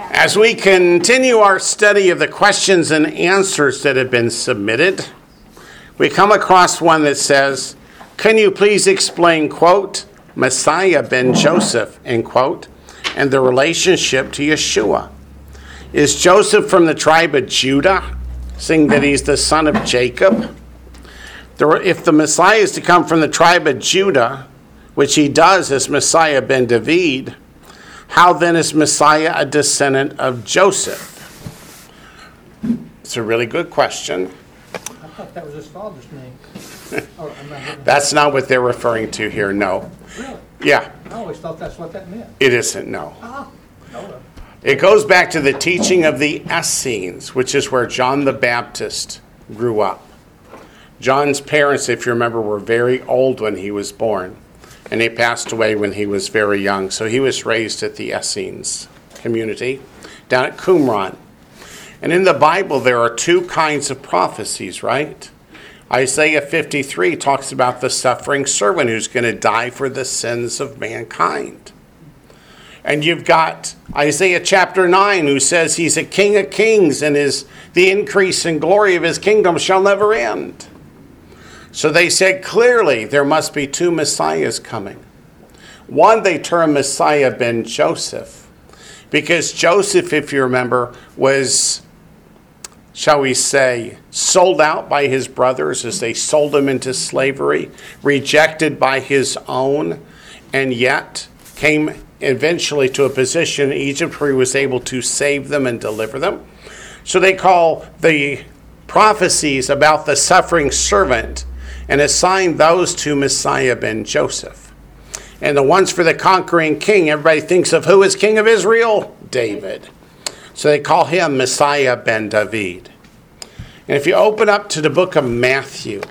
As we continue our study of the questions and answers that have been submitted, we come across one that says, Can you please explain, quote, Messiah ben Joseph, end quote, and the relationship to Yeshua? Is Joseph from the tribe of Judah, seeing that he's the son of Jacob? If the Messiah is to come from the tribe of Judah, which he does as Messiah ben David, how then is Messiah a descendant of Joseph? It's a really good question. I thought that was his father's name. Oh, not That's not what they're referring to here, no. Really? Yeah, I always thought that's what that meant. it isn't, no. Ah, no, It goes back to the teaching of the Essenes, which is where John the Baptist grew up. John's parents, if you remember, were very old when he was born, and he passed away when he was very young. So he was raised at the Essenes community down at Qumran. And in the Bible, there are two kinds of prophecies, right? Isaiah 53 talks about the suffering servant who's going to die for the sins of mankind. And you've got Isaiah chapter 9 who says he's a king of kings and his the increase and glory of his kingdom shall never end. So they said clearly there must be two messiahs coming. One they term Messiah ben Joseph because Joseph if you remember was shall we say, sold out by his brothers as they sold him into slavery, rejected by his own, and yet came eventually to a position in Egypt where he was able to save them and deliver them. So they call the prophecies about the suffering servant and assigned those to Messiah ben Joseph. And the ones for the conquering king, everybody thinks of who is king of Israel? David. So they call him Messiah ben David. And if you open up to the book of Matthew,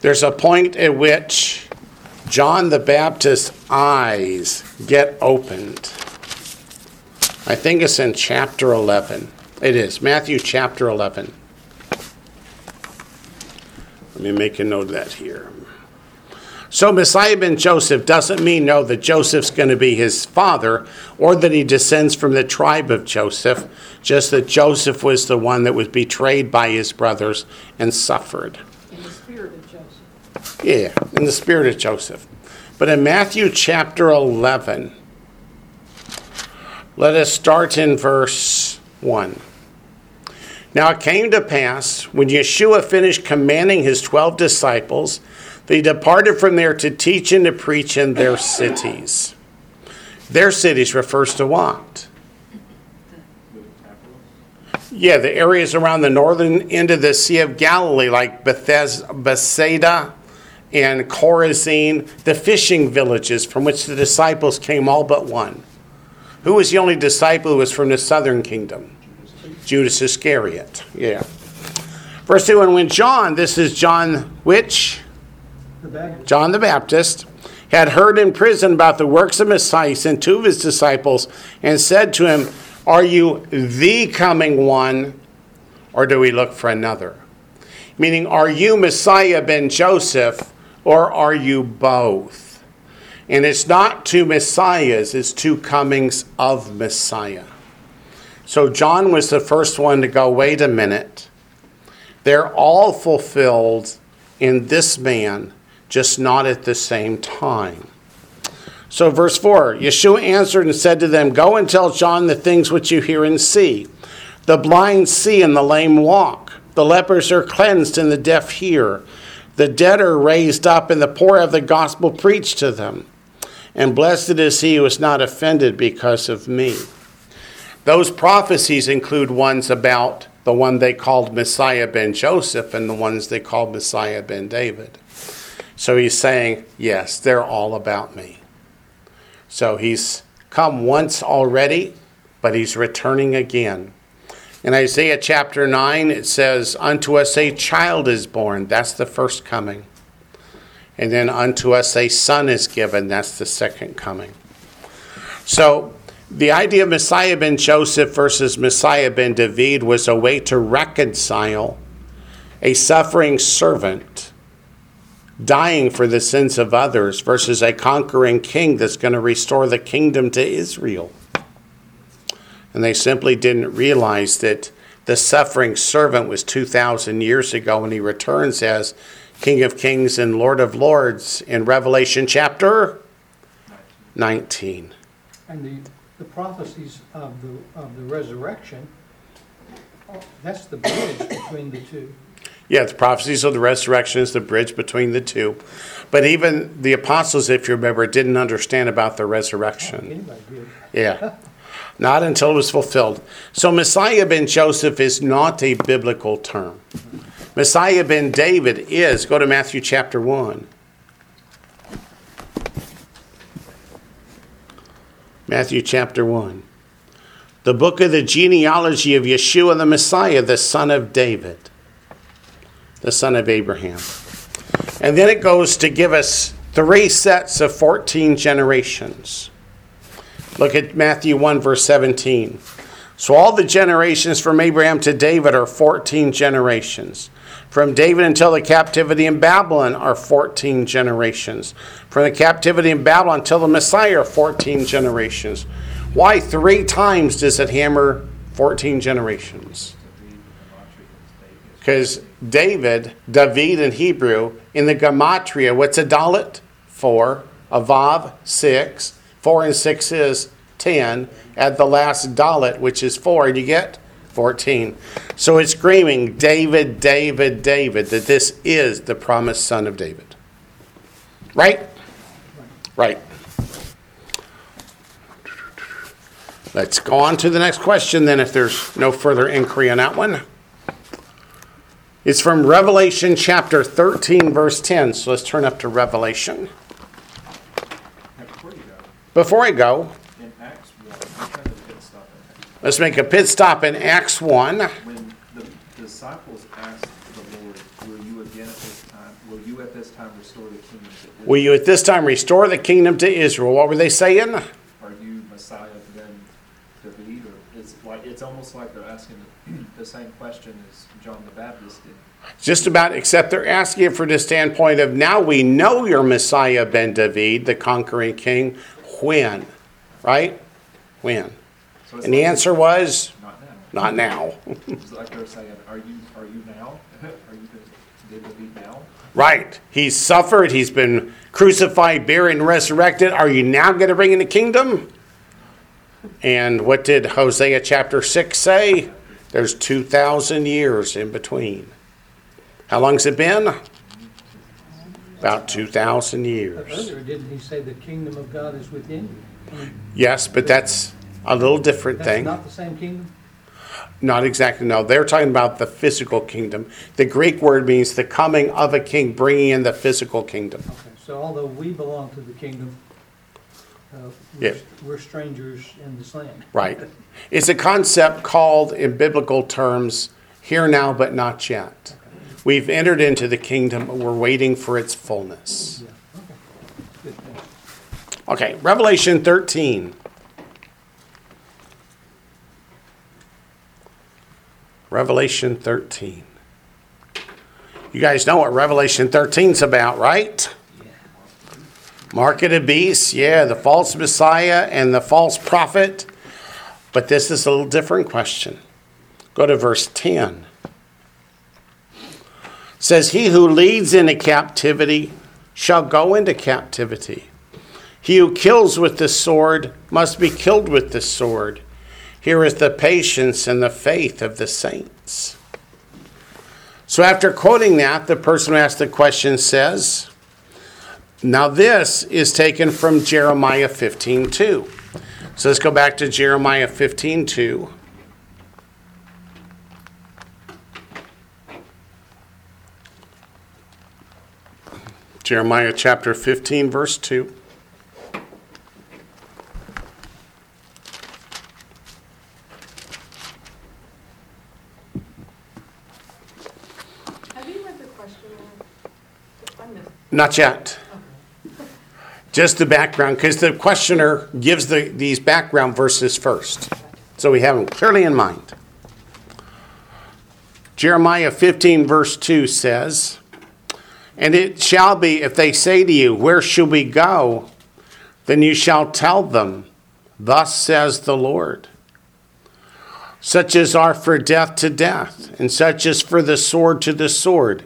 there's a point at which John the Baptist's eyes get opened. I think it's in chapter 11. It is, Matthew chapter 11. Let me make a note of that here. So Messiah ben Joseph doesn't mean no that Joseph's going to be his father or that he descends from the tribe of Joseph, just that Joseph was the one that was betrayed by his brothers and suffered. in the spirit of Joseph. Yeah, in the spirit of Joseph. But in Matthew chapter 11, let us start in verse 1. Now it came to pass, when Yeshua finished commanding his twelve disciples, they departed from there to teach and to preach in their cities. Their cities refers to what? Yeah, the areas around the northern end of the Sea of Galilee, like Bethes- Bethsaida and Chorazin, the fishing villages from which the disciples came, all but one. Who was the only disciple who was from the southern kingdom? Judas Iscariot. Yeah. Verse 2 And when John, this is John which? the John the Baptist, had heard in prison about the works of Messiah, he sent two of his disciples and said to him, Are you the coming one, or do we look for another? Meaning, are you Messiah ben Joseph, or are you both? And it's not two Messiahs, it's two comings of Messiah. So John was the first one to go, wait a minute. They're all fulfilled in this man, just not at the same time. So, verse 4 Yeshua answered and said to them, Go and tell John the things which you hear and see. The blind see and the lame walk. The lepers are cleansed and the deaf hear. The dead are raised up and the poor have the gospel preached to them. And blessed is he who is not offended because of me. Those prophecies include ones about the one they called Messiah ben Joseph and the ones they called Messiah ben David. So he's saying, yes, they're all about me. So he's come once already, but he's returning again. In Isaiah chapter 9, it says, Unto us a child is born. That's the first coming. And then unto us a son is given. That's the second coming. So the idea of Messiah ben Joseph versus Messiah ben David was a way to reconcile a suffering servant dying for the sins of others versus a conquering king that's going to restore the kingdom to Israel. And they simply didn't realize that the suffering servant was 2,000 years ago when he returns as King of Kings and Lord of Lords in Revelation chapter 19. And the, prophecies of the, of the resurrection, that's the bridge between the two. Yeah, the prophecies of the resurrection is the bridge between the two. But even the apostles, if you remember, didn't understand about the resurrection. Yeah. Not until it was fulfilled. So Messiah ben Joseph is not a biblical term. Messiah ben David is. Go to Matthew chapter 1. Matthew chapter 1. The book of the genealogy of Yeshua the Messiah, the son of David, the son of Abraham. And then it goes to give us three sets of 14 generations. Look at Matthew 1, verse 17. So all the generations from Abraham to David are 14 generations. From David until the captivity in Babylon are 14 generations. From the captivity in Babylon until the Messiah are 14 generations. Why three times does it hammer 14 generations? Because David, David in Hebrew, in the Gematria, what's a dalet? Four. A vav, six. Four and six is 10. Add the last dalet, which is four, and you get 14. So it's screaming, David, David, David, that this is the promised son of David. Right? Right. Let's go on to the next question then, if there's no further inquiry on that one. It's from Revelation chapter 13, verse 10. So let's turn up to Revelation. Now, before you go, Before I go, in Acts 1, I'm trying to pit stop in let's make a pit stop in Acts 1. When the disciples asked the Lord, will you again at this time, will you at this time restore the kingdom to Israel? Will you at this time restore the kingdom to Israel? What were they saying? Are you Messiah ben David? Or it's like, it's almost like they're asking the, the same question as John the Baptist did. Just about, except they're asking it from the standpoint of now we know you're Messiah ben David, the conquering king. When? Right? When? So it's And the like, answer was Not now. not now. It's like they're saying, are you, are you now? Are you the David now? Right. He's suffered, he's been crucified, buried, and resurrected. Are you now going to bring in the kingdom? And what did Hosea chapter 6 say? There's 2,000 years in between. How long's it been? About 2,000 But years. earlier, didn't he say the kingdom of God is within you? Yes, but that's a little different That's thing. not the same kingdom? Not exactly, no. They're talking about the physical kingdom. The Greek word means the coming of a king, bringing in the physical kingdom. Okay, so although we belong to the kingdom, uh, we're Yeah. we're strangers in this land. Right. It's a concept called, in biblical terms, here now but not yet. We've entered into the kingdom, but we're waiting for its fullness. Yeah, okay. Okay, Revelation 13. Revelation 13. You guys know what Revelation 13's about, right? Mark of the beast, yeah, the false Messiah and the false prophet. But this is a little different question. Go to verse 10. It says, He who leads into captivity shall go into captivity. He who kills with the sword must be killed with the sword. Here is the patience and the faith of the saints. So, after quoting that, the person who asked the question says, Now this is taken from Jeremiah 15 2. So, let's go back to Jeremiah 15 2. Jeremiah chapter 15, verse 2. Have you read the question? I missed. Not yet. Just the background, because the questioner gives the, these background verses first. So we have them clearly in mind. Jeremiah 15, verse 2 says, And it shall be, if they say to you, Where shall we go? Then you shall tell them, Thus says the Lord. such as are for death to death, and such as for the sword to the sword,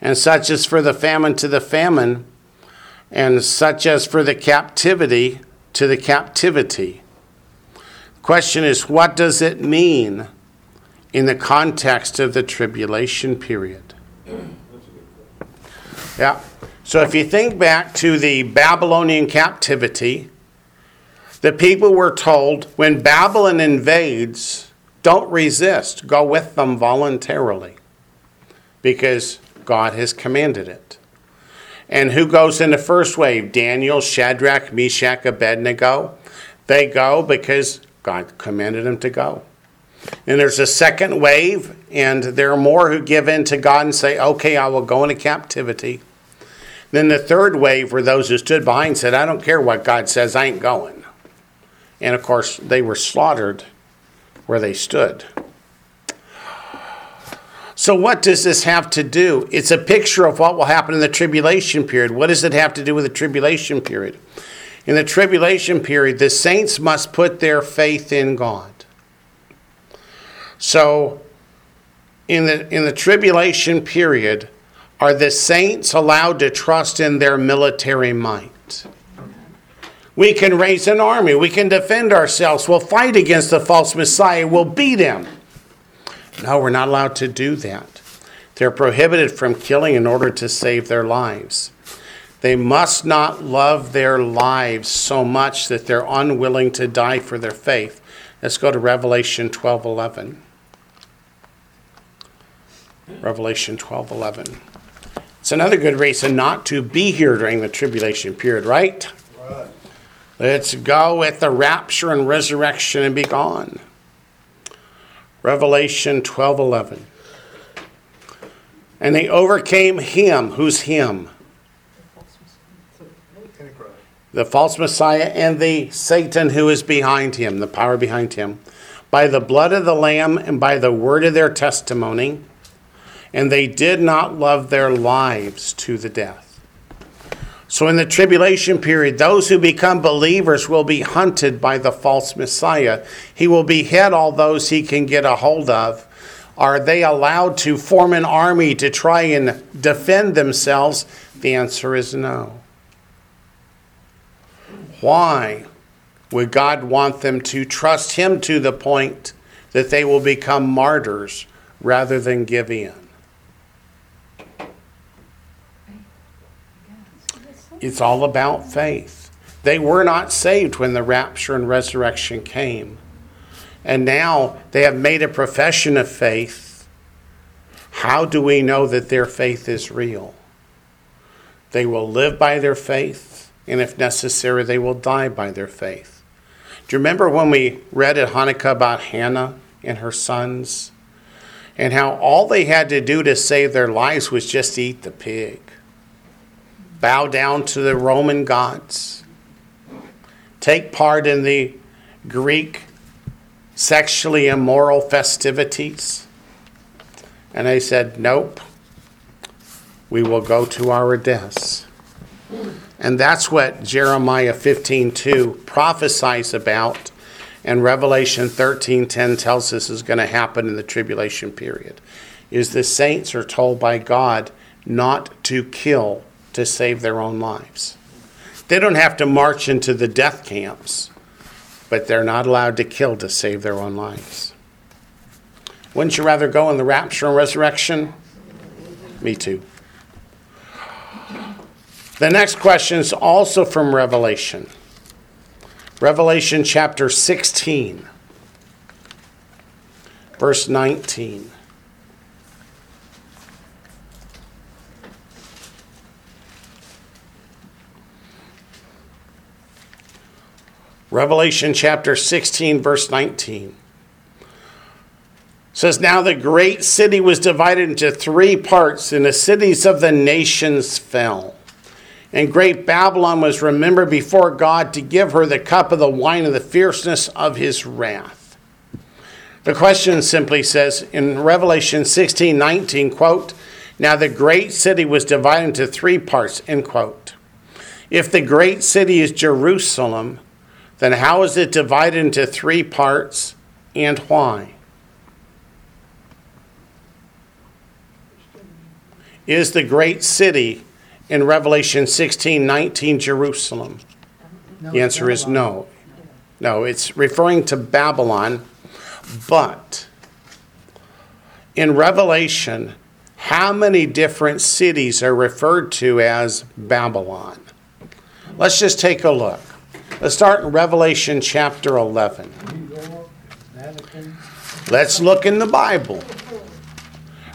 and such as for the famine to the famine, and such as for the captivity to the captivity. Question is, what does it mean in the context of the tribulation period? Yeah. So if you think back to the Babylonian captivity, the people were told when Babylon invades, don't resist, go with them voluntarily because God has commanded it. And who goes in the first wave? Daniel, Shadrach, Meshach, Abednego. They go because God commanded them to go. And there's a second wave, and there are more who give in to God and say, Okay, I will go into captivity. Then the third wave were those who stood behind and said, I don't care what God says, I ain't going. And of course, they were slaughtered where they stood. So, what does this have to do? It's a picture of what will happen in the tribulation period. What does it have to do with the tribulation period? In the tribulation period, the saints must put their faith in God. So, in the, in the tribulation period, are the saints allowed to trust in their military might? We can raise an army. We can defend ourselves. We'll fight against the false Messiah. We'll beat him. No, we're not allowed to do that. They're prohibited from killing in order to save their lives. They must not love their lives so much that they're unwilling to die for their faith. Let's go to Revelation 12:11. Revelation 12:11. It's another good reason not to be here during the tribulation period, right? Right. Let's go with the rapture and resurrection and be gone. Revelation 12:11. And they overcame him, who's him? The false Messiah and the Satan who is behind him, the power behind him, by the blood of the lamb and by the word of their testimony, and they did not love their lives to the death. So, in the tribulation period, those who become believers will be hunted by the false Messiah. He will behead all those he can get a hold of. Are they allowed to form an army to try and defend themselves? The answer is no. Why would God want them to trust Him to the point that they will become martyrs rather than give in? It's all about faith. They were not saved when the rapture and resurrection came. And now they have made a profession of faith. How do we know that their faith is real? They will live by their faith, and if necessary, they will die by their faith. Do you remember when we read at Hanukkah about Hannah and her sons? And how all they had to do to save their lives was just eat the pig bow down to the Roman gods, take part in the Greek sexually immoral festivities. And they said, Nope, we will go to our deaths. And that's what Jeremiah 15:2 prophesies about and Revelation 13:10 tells us is going to happen in the tribulation period. Is the saints are told by God not to kill to save their own lives. They don't have to march into the death camps, but they're not allowed to kill to save their own lives. Wouldn't you rather go in the rapture and resurrection? Me too. The next question is also from Revelation. Revelation chapter 16, verse 19. Revelation chapter 16, verse 19 says, Now the great city was divided into three parts, and the cities of the nations fell. And great Babylon was remembered before God to give her the cup of the wine of the fierceness of his wrath. The question simply says in Revelation 16, 19, quote, Now the great city was divided into three parts, end quote. If the great city is Jerusalem, then how is it divided into three parts and why? Is the great city in Revelation 16 19 Jerusalem? No, the answer is no. No, it's referring to Babylon, but in Revelation, how many different cities are referred to as Babylon? Let's just take a look. Let's start in Revelation chapter 11. New York, Vatican, Let's look in the Bible.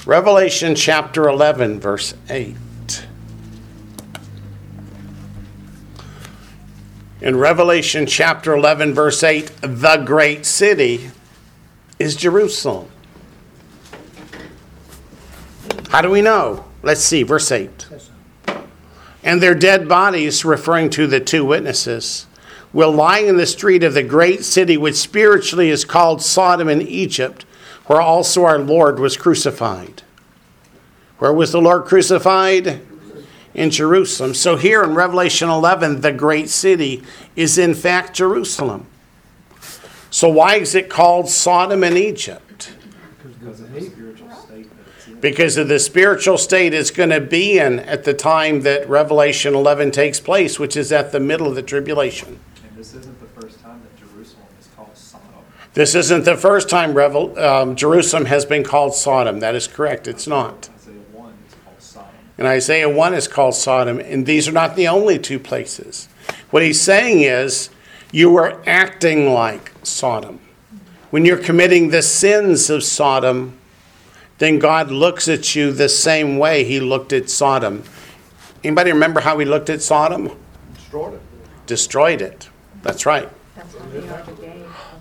Revelation chapter 11, verse 8. In Revelation chapter 11, verse 8, the great city is Jerusalem. How do we know? Let's see, verse 8. And their dead bodies, referring to the two witnesses, will lie in the street of the great city, which spiritually is called Sodom in Egypt, where also our Lord was crucified. Where was the Lord crucified? In Jerusalem. So here in Revelation 11, the great city is in fact Jerusalem. So why is it called Sodom in Egypt? Because of the spiritual state that because of the spiritual state it's going to be in at the time that Revelation 11 takes place, which is at the middle of the tribulation. And this isn't the first time that Jerusalem is called Sodom. This isn't the first time Revel, um, Jerusalem has been called Sodom. That is correct. It's not. Isaiah one is called Sodom. And Isaiah 1 is called Sodom, and these are not the only two places. What he's saying is, you are acting like Sodom. When you're committing the sins of Sodom, then God looks at you the same way he looked at Sodom. Anybody remember how he looked at Sodom? Destroyed it. Destroyed it. That's right. That's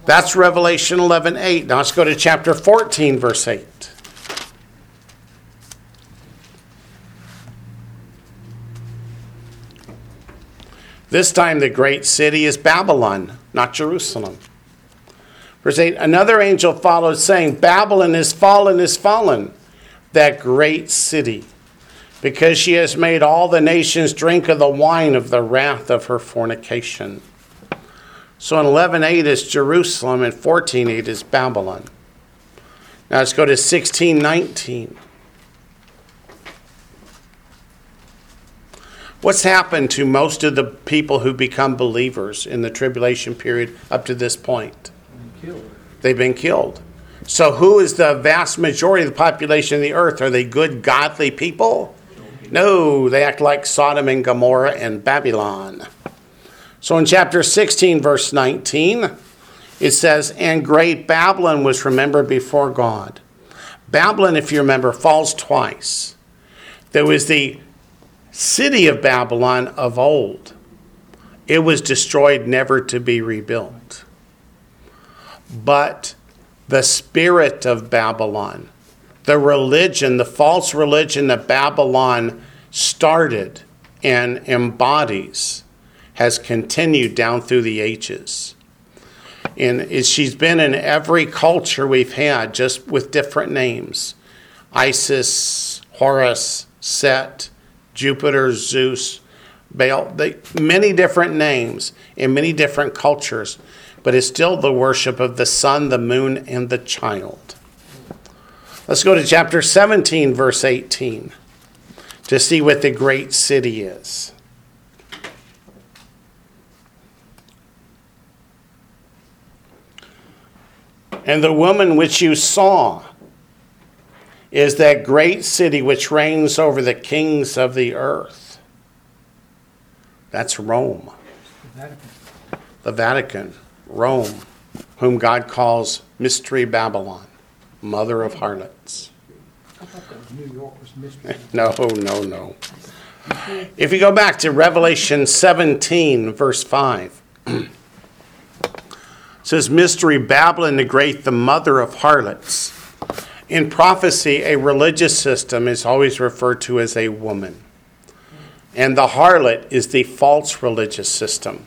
That's Revelation 11 8. Now let's go to chapter 14, verse 8. This time the great city is Babylon, not Jerusalem. Verse 8 Another angel followed, saying, Babylon is fallen, is fallen, that great city, because she has made all the nations drink of the wine of the wrath of her fornication. So in 11.8 is Jerusalem and 14.8 is Babylon. Now let's go to 16.19. What's happened to most of the people who become believers in the tribulation period up to this point? They've been killed. So who is the vast majority of the population of the earth? Are they good, godly people? No, they act like Sodom and Gomorrah and Babylon. So in chapter 16, verse 19, it says, And great Babylon was remembered before God. Babylon, if you remember, falls twice. There was the city of Babylon of old, it was destroyed, never to be rebuilt. But the spirit of Babylon, the religion, the false religion that Babylon started and embodies, has continued down through the ages. And she's been in every culture we've had, just with different names Isis, Horus, Set, Jupiter, Zeus, Baal, they, many different names in many different cultures, but it's still the worship of the sun, the moon, and the child. Let's go to chapter 17, verse 18, to see what the great city is. And the woman which you saw is that great city which reigns over the kings of the earth. That's Rome, The Vatican. the Vatican, Rome, whom God calls Mystery Babylon, mother of harlots. No, no, no. If you go back to Revelation 17, verse 5, it says, Mystery Babylon the Great, the mother of harlots. In prophecy, a religious system is always referred to as a woman. And the harlot is the false religious system.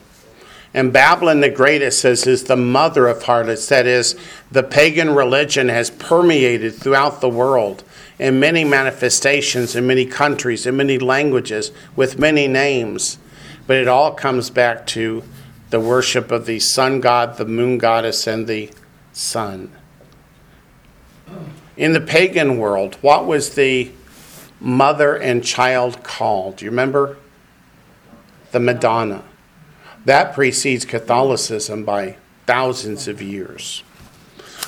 And Babylon the Great, it says, is the mother of harlots. That is, the pagan religion has permeated throughout the world in many manifestations, in many countries, in many languages, with many names. But it all comes back to the worship of the sun god, the moon goddess, and the sun. In the pagan world, what was the mother and child called? Do you remember? The Madonna. That precedes Catholicism by thousands of years.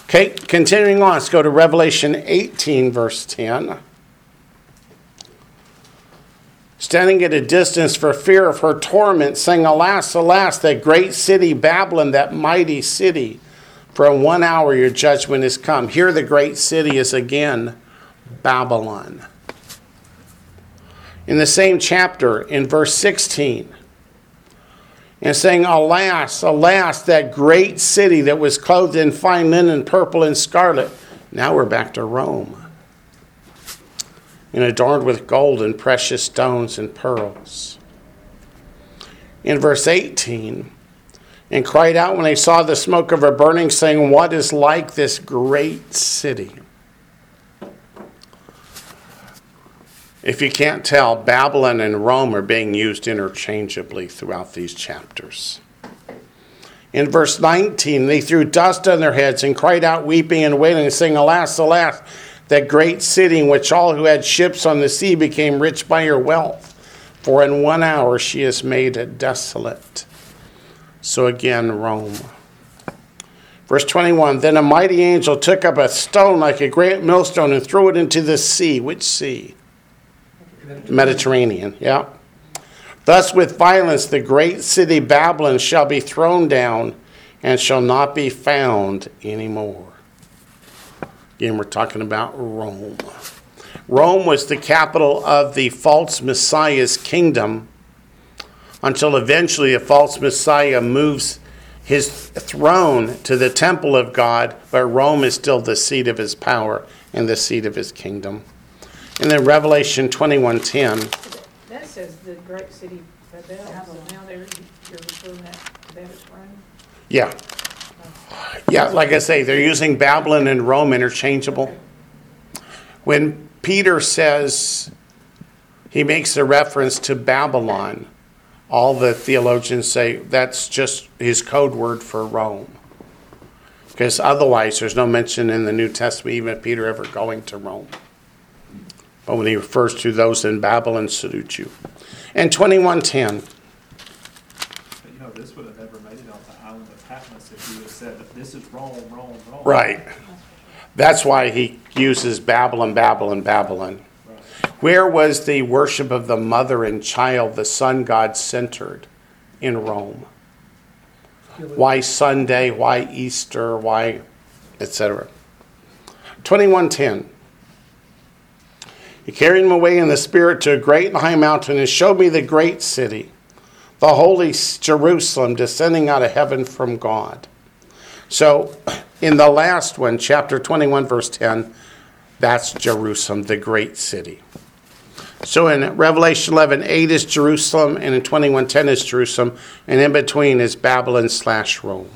Okay, continuing on, let's go to Revelation 18, verse 10. Standing at a distance for fear of her torment, saying, Alas, alas, that great city Babylon, that mighty city, for in one hour your judgment is come. Here the great city is again Babylon. In the same chapter, in verse 16, and saying, Alas, alas, that great city that was clothed in fine linen, purple, and scarlet. Now we're back to Rome. And adorned with gold and precious stones and pearls. In verse 18, and cried out when they saw the smoke of her burning, saying, What is like this great city? If you can't tell, Babylon and Rome are being used interchangeably throughout these chapters. In verse 19, they threw dust on their heads and cried out, weeping and wailing, saying, Alas, alas, that great city in which all who had ships on the sea became rich by her wealth. For in one hour she is made desolate. So again, Rome. Verse 21 Then a mighty angel took up a stone like a great millstone and threw it into the sea. Which sea? Mediterranean, yeah. Thus, with violence, the great city Babylon shall be thrown down and shall not be found anymore. Again, we're talking about Rome. Rome was the capital of the false Messiah's kingdom until eventually the false Messiah moves his throne to the temple of God, but Rome is still the seat of his power and the seat of his kingdom. And then Revelation 21:10. That says the great city Babel, so now they're, you're referring that, that as Rome? Yeah. Yeah, like I say, they're using Babylon and Rome interchangeable. When Peter says he makes a reference to Babylon, all the theologians say that's just his code word for Rome. Because otherwise, there's no mention in the New Testament, even of Peter ever going to Rome. But when he refers to those in Babylon, salute you. And 2110. But you know, this would have never made it off the island of Patmos if you had said, this is Rome, Rome, Rome. Right. That's why he uses Babylon, Babylon, Babylon. Where was the worship of the mother and child, the sun god, centered? In Rome. Why Sunday? Why Easter? Why, etc. 2110. He carried him away in the spirit to a great and high mountain and showed me the great city, the holy Jerusalem, descending out of heaven from God. So, in the last one, chapter 21, verse 10, that's Jerusalem, the great city. So in Revelation 11, 8 is Jerusalem, and in 21, 10 is Jerusalem, and in between is Babylon slash Rome.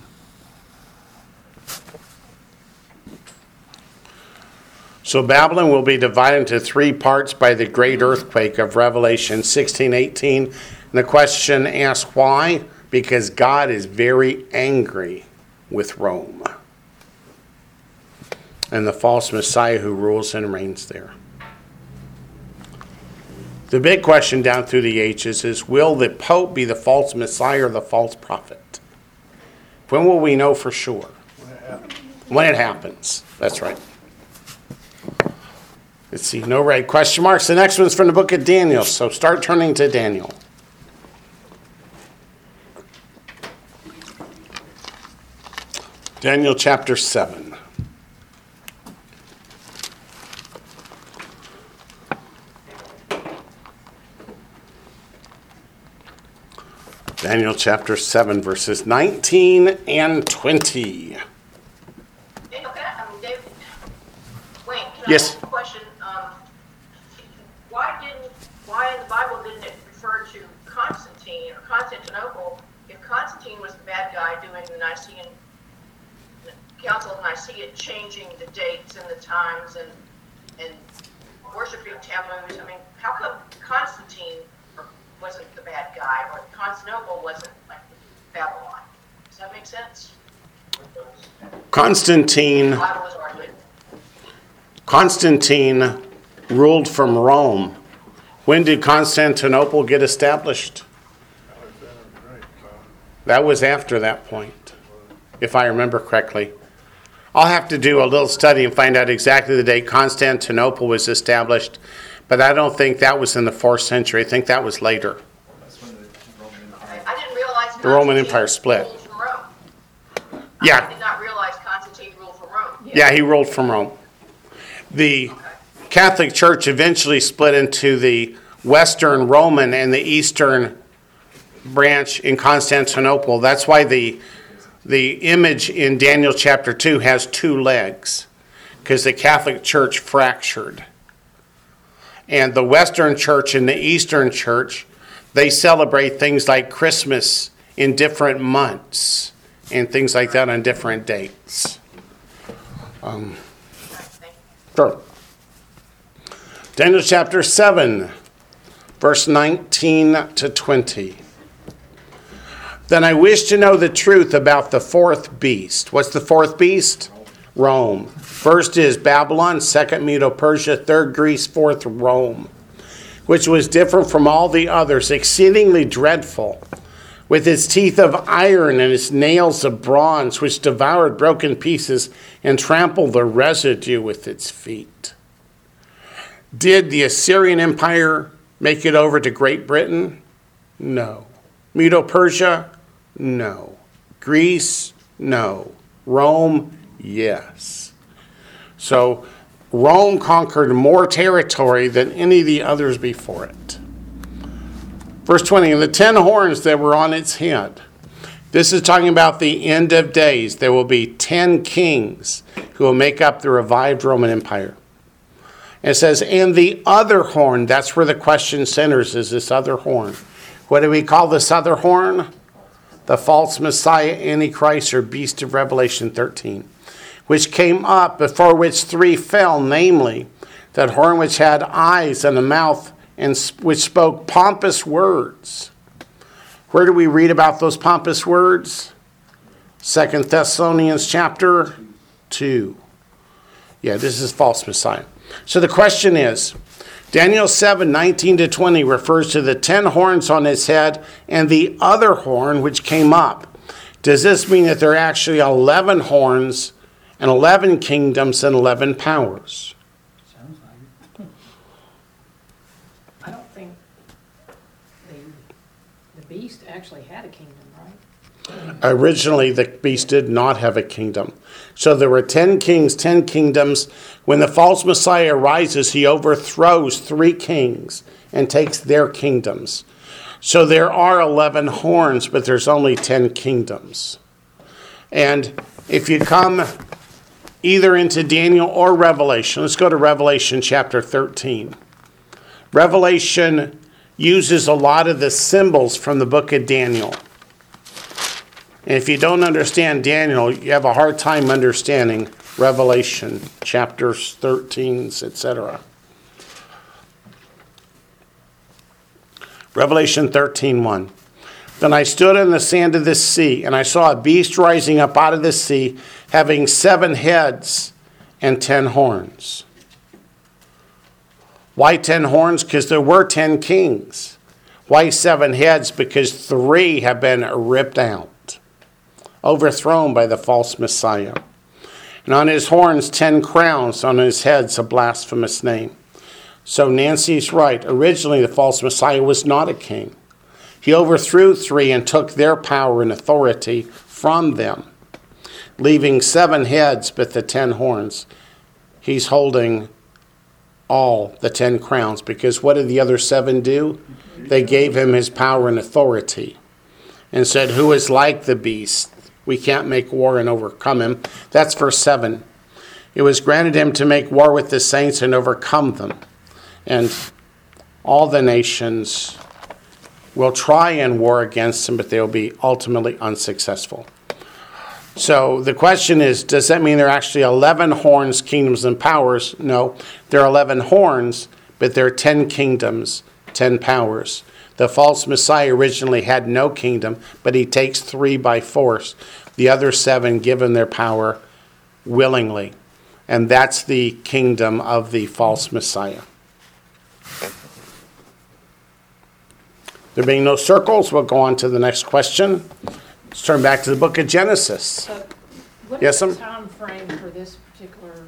So Babylon will be divided into three parts by the great earthquake of Revelation 16, 18. And the question asks why? Because God is very angry with Rome and the false Messiah who rules and reigns there. The big question down through the ages is will the Pope be the false Messiah or the false prophet? When will we know for sure? When it happens. That's right. Let's see, no red question marks. The next one's from the book of Daniel, so start turning to Daniel. Daniel chapter 7. Daniel chapter 7, verses 19 and 20. Daniel, can I, um, David, Wayne, can I Yes. ask a question? Um, why didn't, why in the Bible didn't it refer to Constantine or Constantinople if Constantine was the bad guy doing the Nicene, the I see it changing the dates and the times and, and worshiping Tammuz? I mean, how come Constantine wasn't the bad guy or Constantinople wasn't like Babylon? Does that make sense? Constantine The was arguing. Constantine ruled from Rome. When did Constantinople get established? That was after that point, if I remember correctly. I'll have to do a little study and find out exactly the date Constantinople was established, but I don't think that was in the fourth century. I think that was later. The Roman Empire. I didn't realize. The Roman Empire split. ruled from Rome. I Yeah, did not realize Constantine ruled from Rome. yeah, he ruled from Rome. The Catholic Church eventually split into the Western Roman and the Eastern branch in Constantinople. That's why the the image in Daniel chapter 2 has two legs because the Catholic Church fractured. And the Western Church and the Eastern Church, they celebrate things like Christmas in different months and things like that on different dates. You. Sure. Daniel chapter 7, verse 19 to 20. Then I wish to know the truth about the fourth beast. What's the fourth beast? Rome. First is Babylon, second Medo Persia, third Greece, fourth Rome, which was different from all the others, exceedingly dreadful, with its teeth of iron and its nails of bronze, which devoured broken pieces and trampled the residue with its feet. Did the Assyrian Empire make it over to Great Britain? No. Medo Persia? No. Greece? No. Rome? Yes. So Rome conquered more territory than any of the others before it. Verse 20, and the ten horns that were on its head. This is talking about the end of days. There will be ten kings who will make up the revived Roman Empire. It says, and the other horn, that's where the question centers, is this other horn. What do we call this other horn? The false Messiah, Antichrist, or beast of Revelation 13, which came up, before which three fell, namely, that horn which had eyes and a mouth, and which spoke pompous words. Where do we read about those pompous words? Second Thessalonians chapter 2. Yeah, this is false Messiah. So the question is Daniel 7 19 to 20 refers to the ten horns on his head and the other horn which came up. Does this mean that there are actually 11 horns and 11 kingdoms and 11 powers? Sounds like it. I don't think the, the beast actually had a kingdom, right? Originally, the beast did not have a kingdom. So there were 10 kings, 10 kingdoms. When the false Messiah rises, he overthrows three kings and takes their kingdoms. So there are 11 horns, but there's only 10 kingdoms. And if you come either into Daniel or Revelation, let's go to Revelation chapter 13. Revelation uses a lot of the symbols from the book of Daniel. And if you don't understand Daniel, you have a hard time understanding Revelation chapters 13, etc. Revelation 13, 1. Then I stood in the sand of the sea, and I saw a beast rising up out of the sea, having seven heads and ten horns. Why ten horns? Because there were ten kings. Why seven heads? Because three have been ripped out, overthrown by the false Messiah. And on his horns, ten crowns, on his heads, a blasphemous name. So Nancy's right. Originally, the false Messiah was not a king. He overthrew three and took their power and authority from them, leaving seven heads but the ten horns. He's holding all the ten crowns because what did the other seven do? They gave him his power and authority and said, Who is like the beast? We can't make war and overcome him. That's verse 7. It was granted him to make war with the saints and overcome them. And all the nations will try and war against him, but they will be ultimately unsuccessful. So the question is does that mean there are actually 11 horns, kingdoms, and powers? No. There are 11 horns, but there are 10 kingdoms, 10 powers. The false Messiah originally had no kingdom, but he takes three by force. The other seven given their power willingly. And that's the kingdom of the false Messiah. There being no circles, we'll go on to the next question. Let's turn back to the book of Genesis. So what Yes, is the ma'am? timeframe for this particular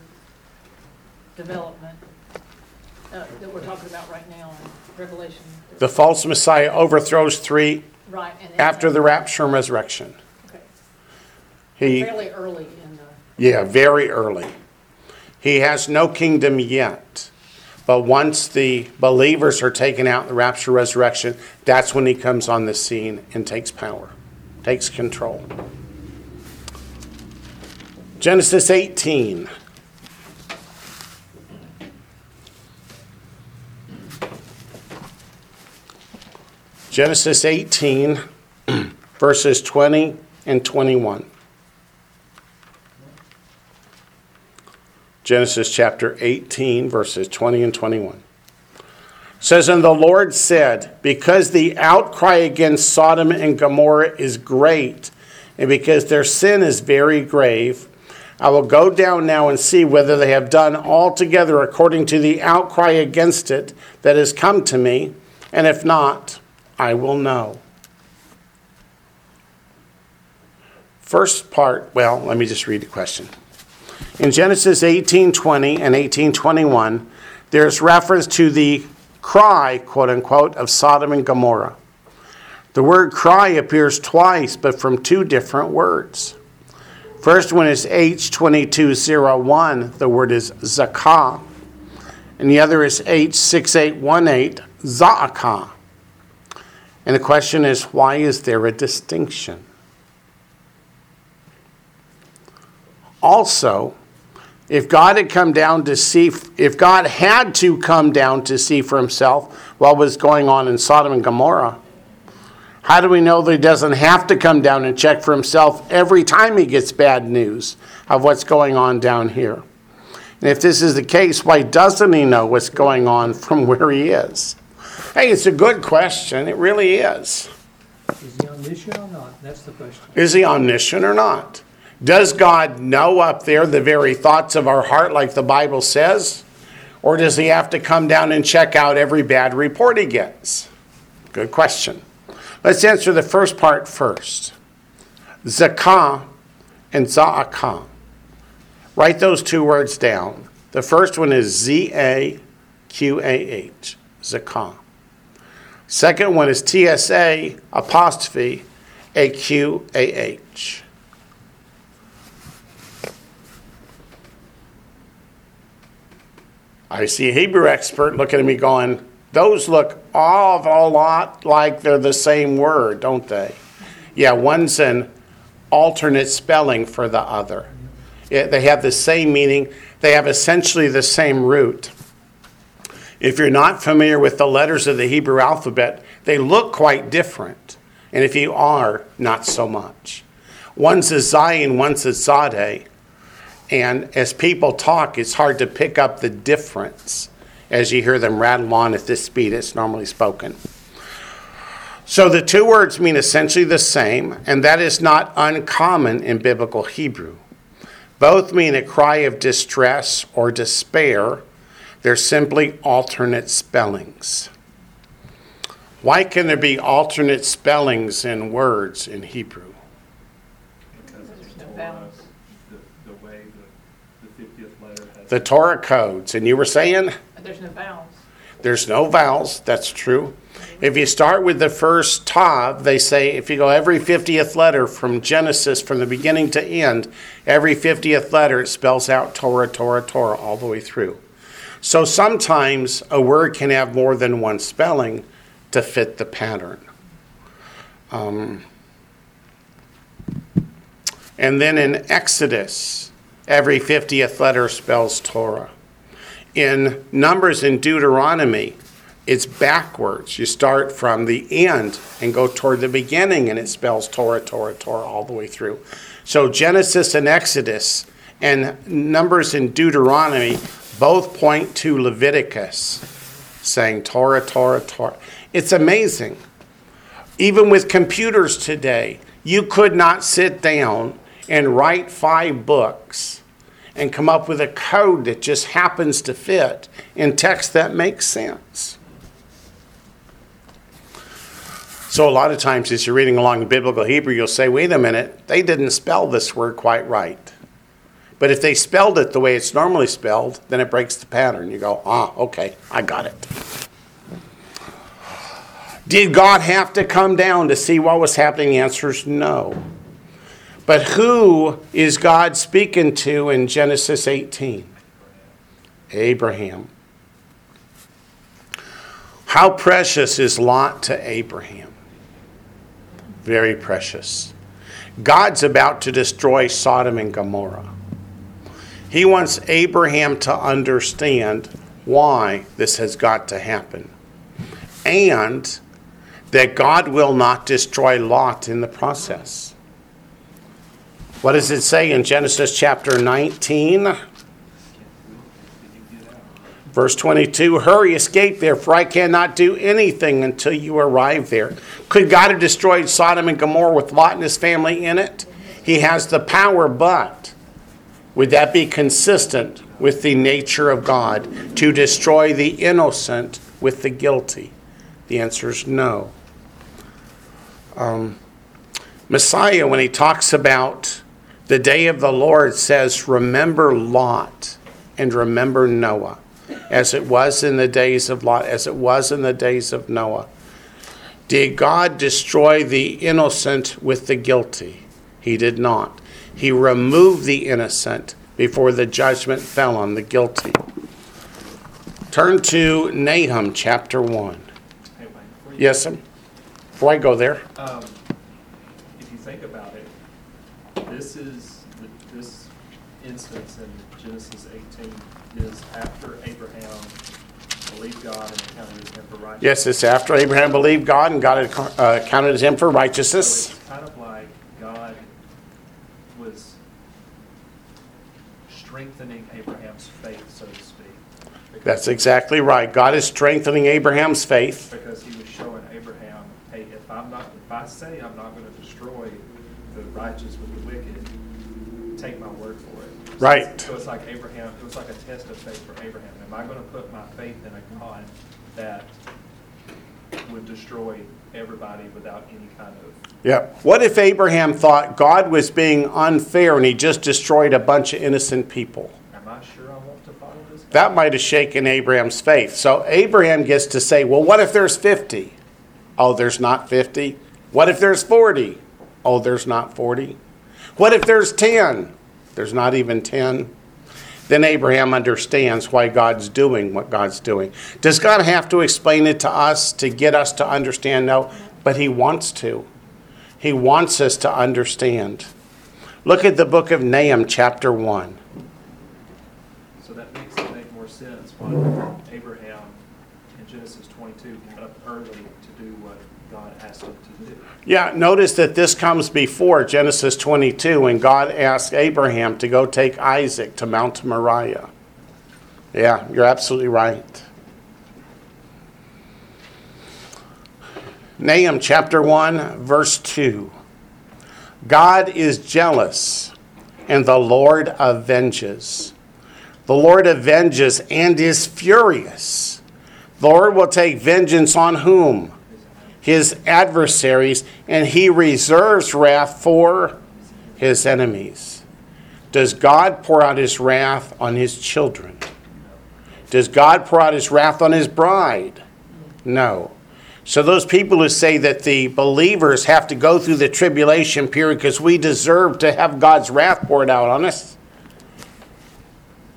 development uh, that we're talking about right now in Revelation? The false Messiah overthrows three Right, and then. after the rapture and resurrection. Okay. He, Fairly early in the, yeah, very early. He has no kingdom yet. But once the believers are taken out in the rapture resurrection, that's when he comes on the scene and takes power, takes control. Genesis 18. Genesis 18, verses 20 and 21. Genesis chapter 18, verses 20 and 21. Says, And the Lord said, Because the outcry against Sodom and Gomorrah is great, and because their sin is very grave, I will go down now and see whether they have done altogether according to the outcry against it that has come to me, and if not, I will know. First part, well, let me just read the question. In Genesis 18:20 and 18:21, there's reference to the cry, quote unquote, of Sodom and Gomorrah. The word cry appears twice, but from two different words. First one is H2201, the word is zakah, and the other is H6818, za'akah. And the question is, why is there a distinction? Also, if God had come down to see, if God had to come down to see for himself what was going on in Sodom and Gomorrah, how do we know that he doesn't have to come down and check for himself every time he gets bad news of what's going on down here? And if this is the case, why doesn't he know what's going on from where he is? Hey, it's a good question. It really is. Is he omniscient or not? That's the question. Is he omniscient or not? Does God know up there the very thoughts of our heart, like the Bible says? Or does he have to come down and check out every bad report he gets? Good question. Let's answer the first part first. Zakah and Za'akah. Write those two words down. The first one is Z A Q A H, Zakah. Second one is T S A apostrophe A Q A H. I see a Hebrew expert looking at me going, those look all of a lot like they're the same word, don't they? Yeah, one's an alternate spelling for the other. They have the same meaning, they have essentially the same root. If you're not familiar with the letters of the Hebrew alphabet, they look quite different. And if you are, not so much. One's a Zayin, one's a Tsade. And as people talk, it's hard to pick up the difference as you hear them rattle on at this speed it's normally spoken. So the two words mean essentially the same, and that is not uncommon in biblical Hebrew. Both mean a cry of distress or despair. They're simply alternate spellings. Why can there be alternate spellings in words in Hebrew? Because There's Torah, the, the way the, the fiftieth letter has. The Torah codes. And you were saying? There's no vowels. There's no vowels, that's true. If you start with the first Tav, they say if you go every 50th letter from Genesis, from the beginning to end, every 50th letter it spells out Torah, Torah, Torah all the way through. So sometimes a word can have more than one spelling to fit the pattern. Um, and then in Exodus, every 50th letter spells Torah in Numbers and Deuteronomy, it's backwards. You start from the end and go toward the beginning, and it spells Torah, Torah, Torah all the way through. So Genesis and Exodus and Numbers and Deuteronomy both point to Leviticus, saying Torah, Torah, Torah. It's amazing. Even with computers today, you could not sit down and write five books and come up with a code that just happens to fit in text that makes sense. So, a lot of times, as you're reading along in biblical Hebrew, you'll say, wait a minute, they didn't spell this word quite right. But if they spelled it the way it's normally spelled, then it breaks the pattern. You go, ah, okay, I got it. Did God have to come down to see what was happening? The answer is no. But who is God speaking to in Genesis 18? Abraham. How precious is Lot to Abraham? Very precious. God's about to destroy Sodom and Gomorrah. He wants Abraham to understand why this has got to happen. And that God will not destroy Lot in the process. What does it say in Genesis chapter 19? Verse 22 Hurry, escape there, for I cannot do anything until you arrive there. Could God have destroyed Sodom and Gomorrah with Lot and his family in it? He has the power, but would that be consistent with the nature of God to destroy the innocent with the guilty? The answer is no. Um, Messiah, when he talks about the day of the Lord, says, Remember Lot and remember Noah as it was in the days of Lot, as it was in the days of Noah. Did God destroy the innocent with the guilty? He did not. He removed the innocent before the judgment fell on the guilty. Turn to Nahum chapter 1. Hey, Wayne, Yes, sir? Before I go there, Um, if you think about it, this is, the- this instance in Genesis eighteen is after Abraham believed God and counted him for righteousness. yes, it's after Abraham believed God and God had uh, counted him for righteousness. it's kind of like God was strengthening Abraham's faith, so to speak. because- That's exactly right. God is strengthening Abraham's faith. Because he was showing Abraham, hey, if I'm not, if I say I'm not gonna destroy the righteous with the wicked, take my word for it. So Right. it's- So it's like Abraham, it was like a test of faith for Abraham. Am I gonna put my faith in a God that would destroy everybody without any kind of, Yeah. What if Abraham thought God was being unfair and he just destroyed a bunch of innocent people? am I sure I want to follow this? guy? That might have shaken Abraham's faith. So Abraham gets to say, well, what if there's 50? Oh, there's not 50. What if there's 40? Oh, there's not 40. What if there's 10? There's not even 10. Then Abraham understands why God's doing what God's doing. Does God have to explain it to us to get us to understand? No, but He wants to. He wants us to understand. Look at the book of Nahum, chapter 1. So that makes it make more sense why Abraham in Genesis twenty-two got up early to do what God asked him to do. Yeah, notice that this comes before Genesis 22 when God asked Abraham to go take Isaac to Mount Moriah. Yeah, you're absolutely right. Nahum chapter 1, verse 2. God is jealous, and the Lord avenges. The Lord avenges and is furious. The Lord will take vengeance on whom? his adversaries, and he reserves wrath for his enemies. Does God pour out his wrath on his children? Does God pour out his wrath on his bride? No. So, those people who say that the believers have to go through the tribulation period because we deserve to have God's wrath poured out on us,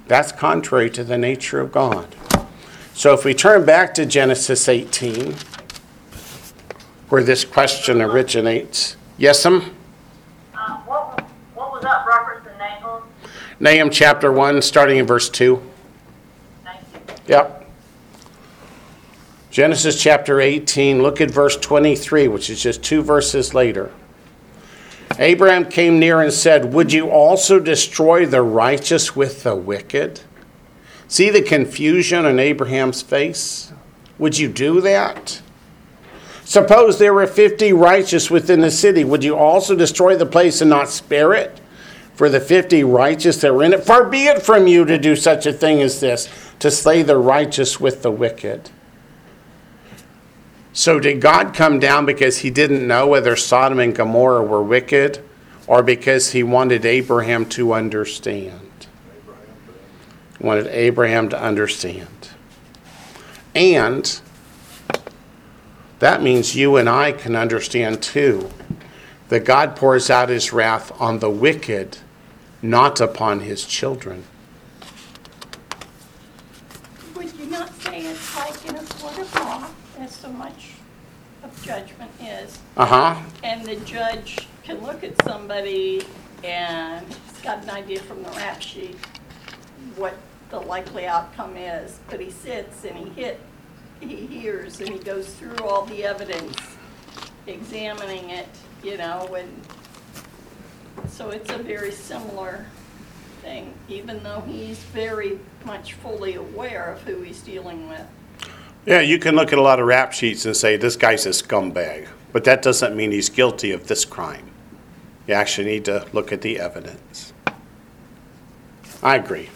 that's contrary to the nature of God. So, if we turn back to Genesis 18, where this question originates. Yes? Uh, what, what was that reference in Nahum? Nahum chapter 1, starting in verse 2. Thank you. Yep. Genesis chapter 18, look at verse 23, which is just two verses later. Abraham came near and said, Would you also destroy the righteous with the wicked? See the confusion on Abraham's face? Would you do that? Suppose there were 50 righteous within the city. Would you also destroy the place and not spare it? for the fifty righteous that were in it. Far be it from you to do such a thing as this, to slay the righteous with the wicked. So, did God come down because he didn't know whether Sodom and Gomorrah were wicked or because he wanted Abraham to understand? Wanted Abraham to understand. And that means you and I can understand too that God pours out his wrath on the wicked, not upon his children. Would you not say it's like in a court of law, as so much of judgment is, Uh huh. and the judge can look at somebody and he's got an idea from the rap sheet what the likely outcome is, but he sits and he hit, he hears and he goes through all the evidence, examining it, you know, and so it's a very similar thing, even though he's very much fully aware of who he's dealing with. Yeah, you can look at a lot of rap sheets and say, this guy's a scumbag, but that doesn't mean he's guilty of this crime. You actually need to look at the evidence. I agree.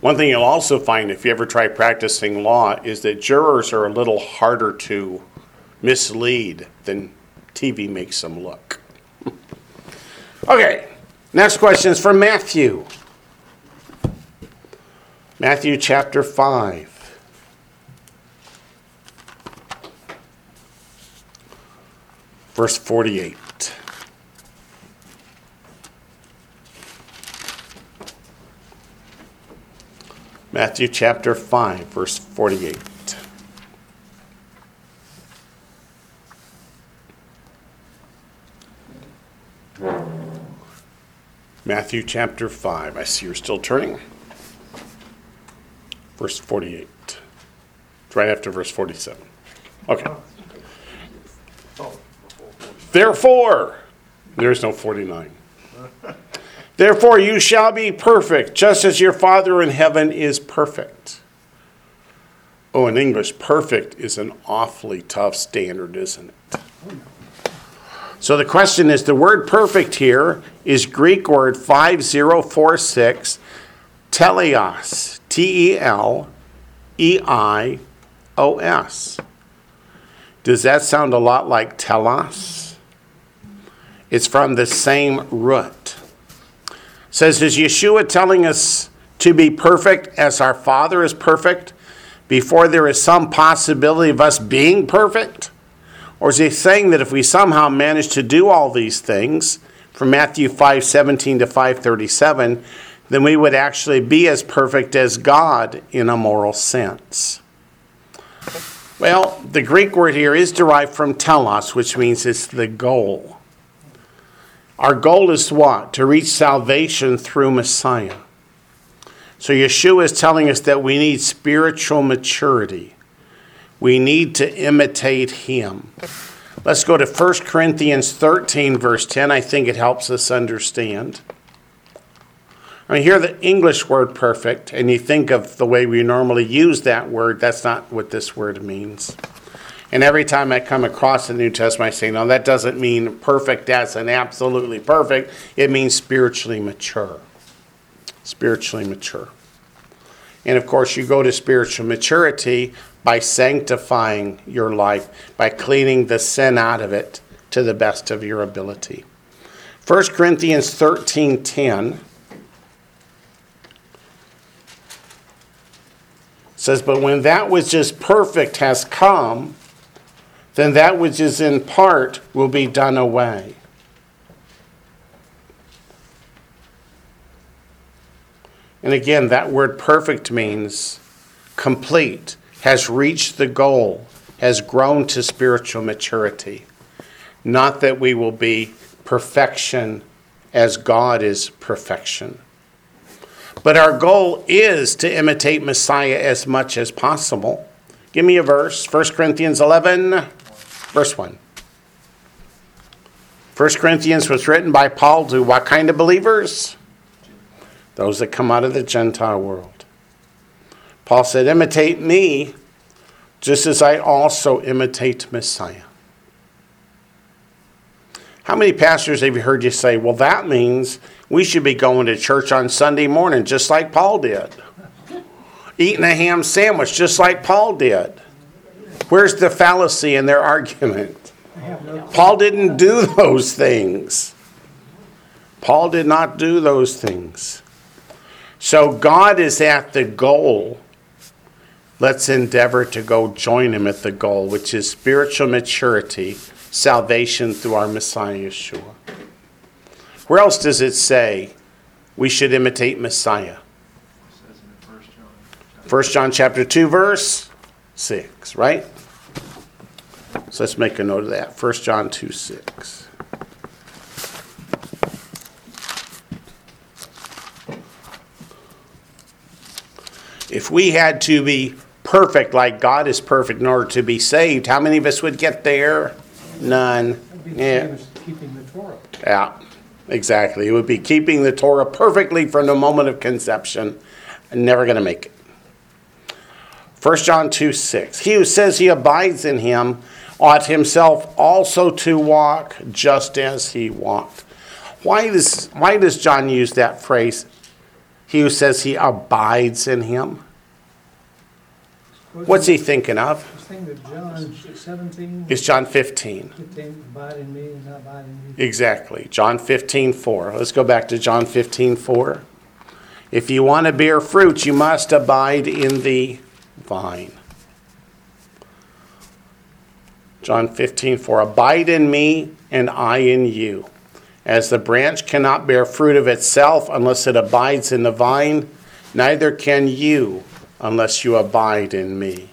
One thing you'll also find if you ever try practicing law is that jurors are a little harder to mislead than TV makes them look. okay, next question is from Matthew. Matthew chapter 5. Verse 48. Matthew chapter 5, verse 48. Matthew chapter 5. I see you're still turning. Verse 48. It's right after verse 47. Okay. Therefore, there's no 49. Therefore, you shall be perfect, just as your Father in heaven is perfect. Oh, in English, perfect is an awfully tough standard, isn't it? So the question is the word perfect here is Greek word 5046, teleios, T E L E I O S. Does that sound a lot like telos? It's from the same root. says, Is Yeshua telling us to be perfect as our Father is perfect before there is some possibility of us being perfect? Or is he saying that if we somehow manage to do all these things, from Matthew 5 17 to 537, then we would actually be as perfect as God in a moral sense? Well, the Greek word here is derived from telos, which means it's the goal. Our goal is what? To reach salvation through Messiah. So Yeshua is telling us that we need spiritual maturity. We need to imitate him. Let's go to 1 Corinthians 13, verse 10. I think it helps us understand. I mean, hear the English word perfect, and you think of the way we normally use that word. That's not what this word means. And every time I come across the New Testament, I say, no, that doesn't mean perfect as an absolutely perfect. It means spiritually mature. Spiritually mature. And of course, you go to spiritual maturity by sanctifying your life, by cleaning the sin out of it to the best of your ability. 1 Corinthians 13 10 says, But when that which is perfect has come, then that which is in part will be done away. And again, that word perfect means complete, has reached the goal, has grown to spiritual maturity. Not that we will be perfection as God is perfection. But our goal is to imitate Messiah as much as possible. Give me a verse 1 Corinthians 11, verse 1. 1 Corinthians was written by Paul to what kind of believers? Those that come out of the Gentile world. Paul said, Imitate me, just as I also imitate Messiah. How many pastors have you heard you say, well, that means we should be going to church on Sunday morning, just like Paul did? Eating a ham sandwich, just like Paul did. Where's the fallacy in their argument? I have no, Paul didn't do those things. Paul did not do those things. So God is at the goal. Let's endeavor to go join him at the goal, which is spiritual maturity, salvation through our Messiah Yeshua. Where else does it say we should imitate Messiah? First 1 John chapter 2 verse 6, right? So let's make a note of that. 1 John 2 6. If we had to be perfect like God is perfect in order to be saved, how many of us would get there? None. it'd be the Yeah. same as keeping the Yeah, exactly. It would be keeping the Torah perfectly from the moment of conception and never going to make it. 1 John 2 6. He who says he abides in him ought himself also to walk just as he walked. Why does, why does John use that phrase? He who says he abides in him? What's he thinking of? This thing that John It's John 15. fifteen, me and not abide in you. Exactly. John 15, 4. Let's go back to John 15, 4. If you want to bear fruit, you must abide in the vine. John 15, 4. Abide in me, and I in you. As the branch cannot bear fruit of itself unless it abides in the vine, neither can you unless you abide in me.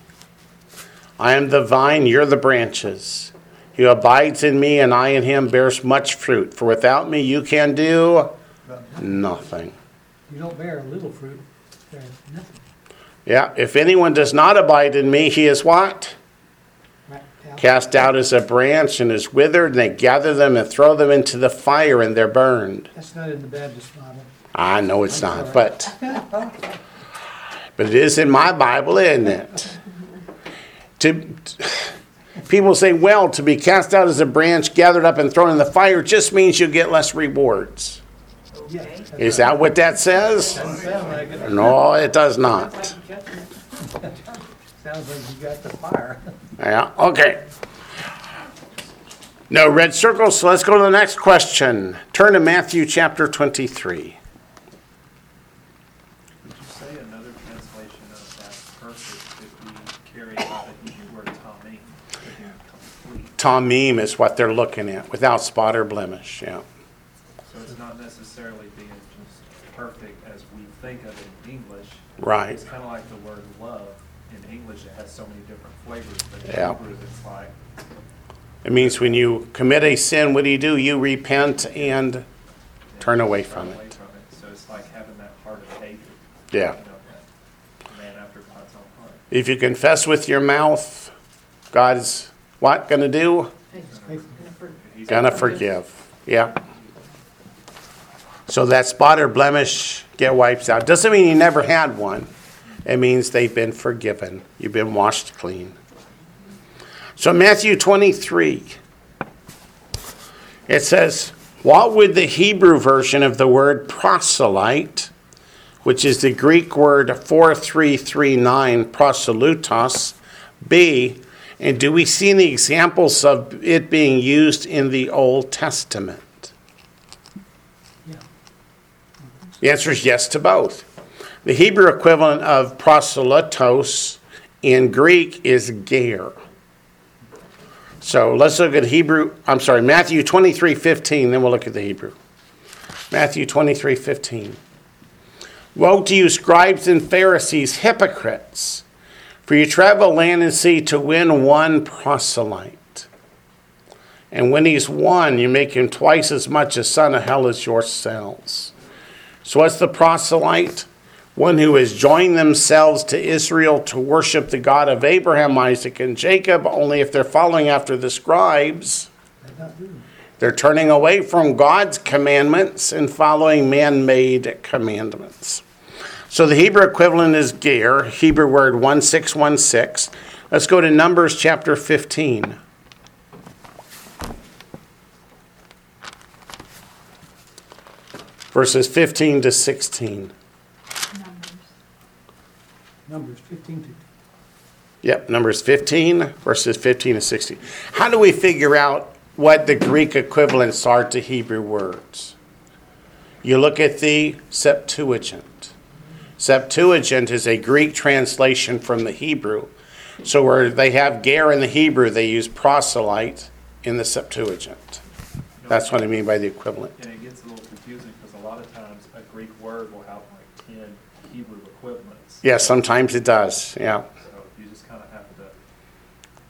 I am the vine, you're the branches. He who abides in me and I in him bears much fruit, for without me you can do nothing. You don't bear a little fruit, bear nothing. Yeah, if anyone does not abide in me, he is what? Cast out as a branch and is withered, and they gather them and throw them into the fire, and they're burned. That's not in the Baptist Bible. I know it's not, but but it is in my Bible, isn't it? To people say, well, to be cast out as a branch, gathered up and thrown in the fire, just means you get less rewards. Yeah. Is that what that says? Like it. No, it does not. Sounds like you got the fire. Yeah, okay. No red circles, so let's go to the next question. Turn to Matthew chapter 23. Would you say another translation of that's perfect if we carry out the Hebrew word tamim, to be complete? Tamim is what they're looking at, without spot or blemish, yeah. So it's not necessarily being just perfect as we think of it in English. Right. It's kind of like the word love. In English, it has so many different flavors, but in Yeah. Hebrew, it's like, It means when you commit a sin, what do you do? You repent and turn away from away it. from it. So it's like having that heart of David. Yeah. You know, that man after God's own heart. If you confess with your mouth, God's what gonna do? He's Gonna forgive. Yeah. So that spot or blemish get wiped out. Doesn't mean you never had one. It means they've been forgiven. You've been washed clean. So Matthew 23, it says, What would the Hebrew version of the word proselyte, which is the Greek word 4339, proselytos, be? And do we see any examples of it being used in the Old Testament? Yeah. The answer is yes to both. The Hebrew equivalent of proselytos in Greek is ger. So let's look at Hebrew, I'm sorry, Matthew 23 15, then we'll look at the Hebrew. Matthew 23 15. Woe to you, scribes and Pharisees, hypocrites! For you travel land and sea to win one proselyte. And when he's won, you make him twice as much a son of hell as yourselves. So, what's the proselyte? One who has joined themselves to Israel to worship the God of Abraham, Isaac, and Jacob, only if they're following after the scribes, They're turning away from God's commandments and following man made commandments. So the Hebrew equivalent is ger, Hebrew word 1616. Let's go to Numbers chapter 15. verses 15 to 16. Numbers fifteen to, Yep, Numbers 15, verses 15 to 16. How do we figure out what the Greek equivalents are to Hebrew words? You look at the Septuagint. Septuagint is a Greek translation from the Hebrew. So where they have ger in the Hebrew, they use proselyte in the Septuagint. That's what I mean by the equivalent. And it gets a little confusing because a lot of times a Greek word will have like ten Hebrew equivalents. Yeah, sometimes it does. Yeah. So you just kind of have to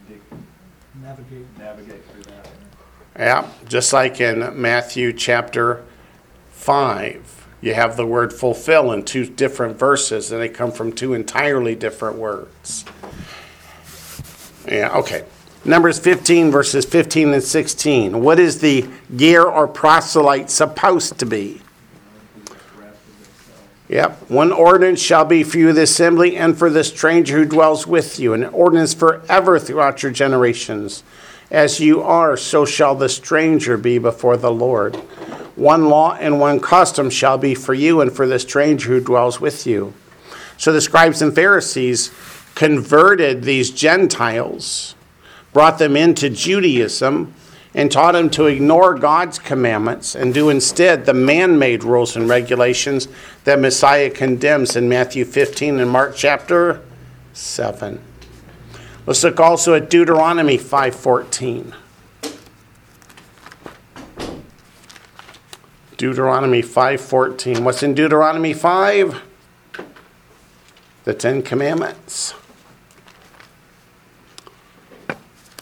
dig, navigate. navigate through that. Yeah, just like in Matthew chapter 5, you have the word fulfill in two different verses, and they come from two entirely different words. Yeah, okay. Numbers 15, verses 15 and 16. What is the ger or proselyte supposed to be? Yep. One ordinance shall be for you the assembly and for the stranger who dwells with you, an ordinance forever throughout your generations. As you are, so shall the stranger be before the Lord. One law and one custom shall be for you and for the stranger who dwells with you. So the scribes and Pharisees converted these Gentiles, brought them into Judaism, and taught them to ignore God's commandments and do instead the man made rules and regulations that Messiah condemns in Matthew 15 and Mark chapter 7. Let's look also at Deuteronomy 5:14. Deuteronomy 5:14. What's in Deuteronomy 5? The 10 commandments.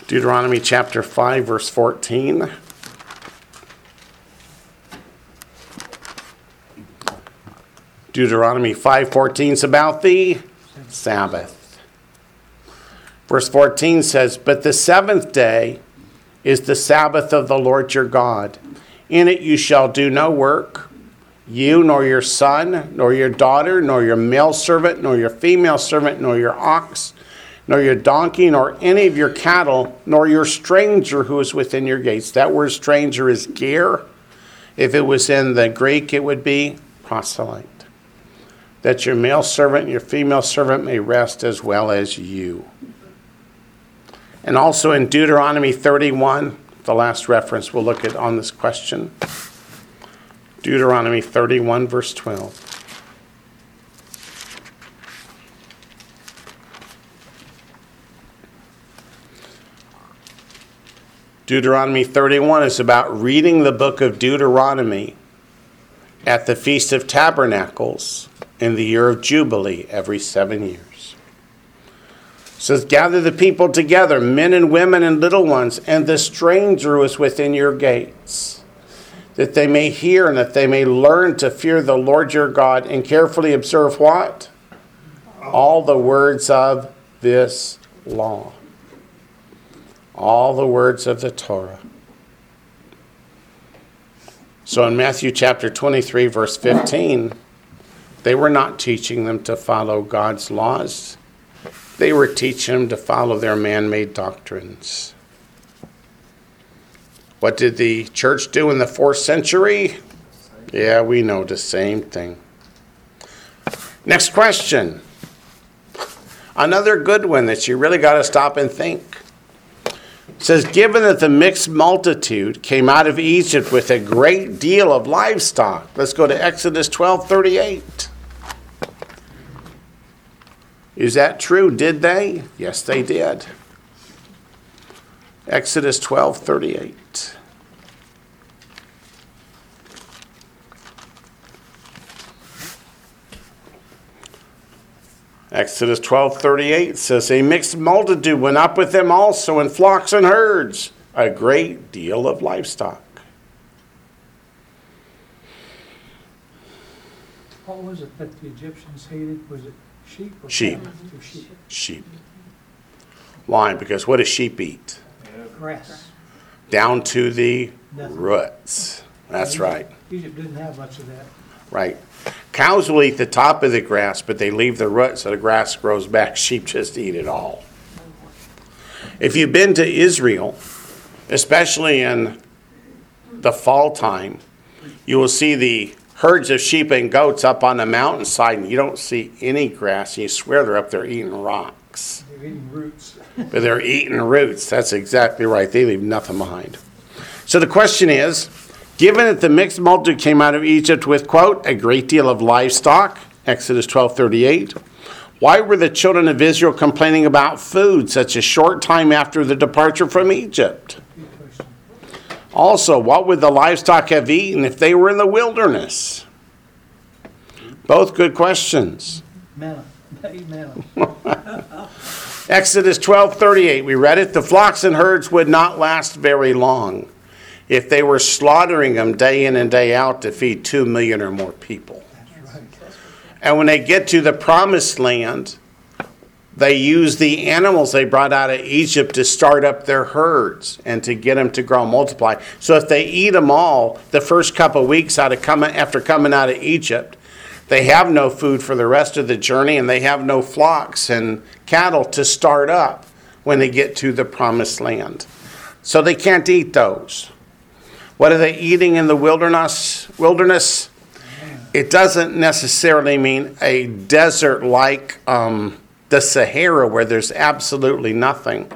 Deuteronomy chapter 5 verse 14. Deuteronomy 5:14 is about the Sabbath. Verse 14 says, But the seventh day is the Sabbath of the Lord your God. In it you shall do no work, you nor your son, nor your daughter, nor your male servant, nor your female servant, nor your ox, nor your donkey, nor any of your cattle, nor your stranger who is within your gates. That word stranger is ger. If it was in the Greek, it would be proselyte. That your male servant and your female servant may rest as well as you. And also in Deuteronomy 31, the last reference we'll look at on this question. Deuteronomy 31, verse 12. Deuteronomy 31 is about reading the book of Deuteronomy at the Feast of Tabernacles in the year of Jubilee every seven years. Says, Gather the people together, men and women and little ones, and the stranger who is within your gates, that they may hear and that they may learn to fear the Lord your God and carefully observe what? All the words of this law. All the words of the Torah. So in Matthew chapter 23, verse 15, they were not teaching them to follow God's laws. They were teaching them to follow their man made doctrines. What did the church do in the fourth century? Yeah, we know the same thing. Next question. Another good one that you really got to stop and think. It says, Given that the mixed multitude came out of Egypt with a great deal of livestock. Let's go to Exodus 12 38. Is that true? Did they? Yes, they did. Exodus 12 38. Exodus 12:38 says, A mixed multitude went up with them also in flocks and herds, a great deal of livestock. What was it that the Egyptians hated? Was it sheep or? Sheep. sheep. Sheep. Why? Because what does sheep eat? Grass. Down to the Nothing. roots. That's right. Egypt didn't have much of that. Right. Cows will eat the top of the grass, but they leave the root so the grass grows back. Sheep just eat it all. If you've been to Israel, especially in the fall time, you will see the herds of sheep and goats up on the mountainside, and you don't see any grass. You swear they're up there eating rocks. They're eating roots. But they're eating roots. That's exactly right. They leave nothing behind. So the question is given that the mixed multitude came out of Egypt with, quote, a great deal of livestock, Exodus 12 38, why were the children of Israel complaining about food such a short time after the departure from Egypt? Also, what would the livestock have eaten if they were in the wilderness? Both good questions. Eat. Exodus 12:38, we read it, the flocks and herds would not last very long if they were slaughtering them day in and day out to feed 2 million or more people. And when they get to the promised land, they use the animals they brought out of Egypt to start up their herds and to get them to grow and multiply. So if they eat them all the first couple of weeks out of coming, after coming out of Egypt, they have no food for the rest of the journey and they have no flocks and cattle to start up when they get to the promised land. So they can't eat those. What are they eating in the wilderness? Wilderness? It doesn't necessarily mean a desert like um, the Sahara where there's absolutely nothing.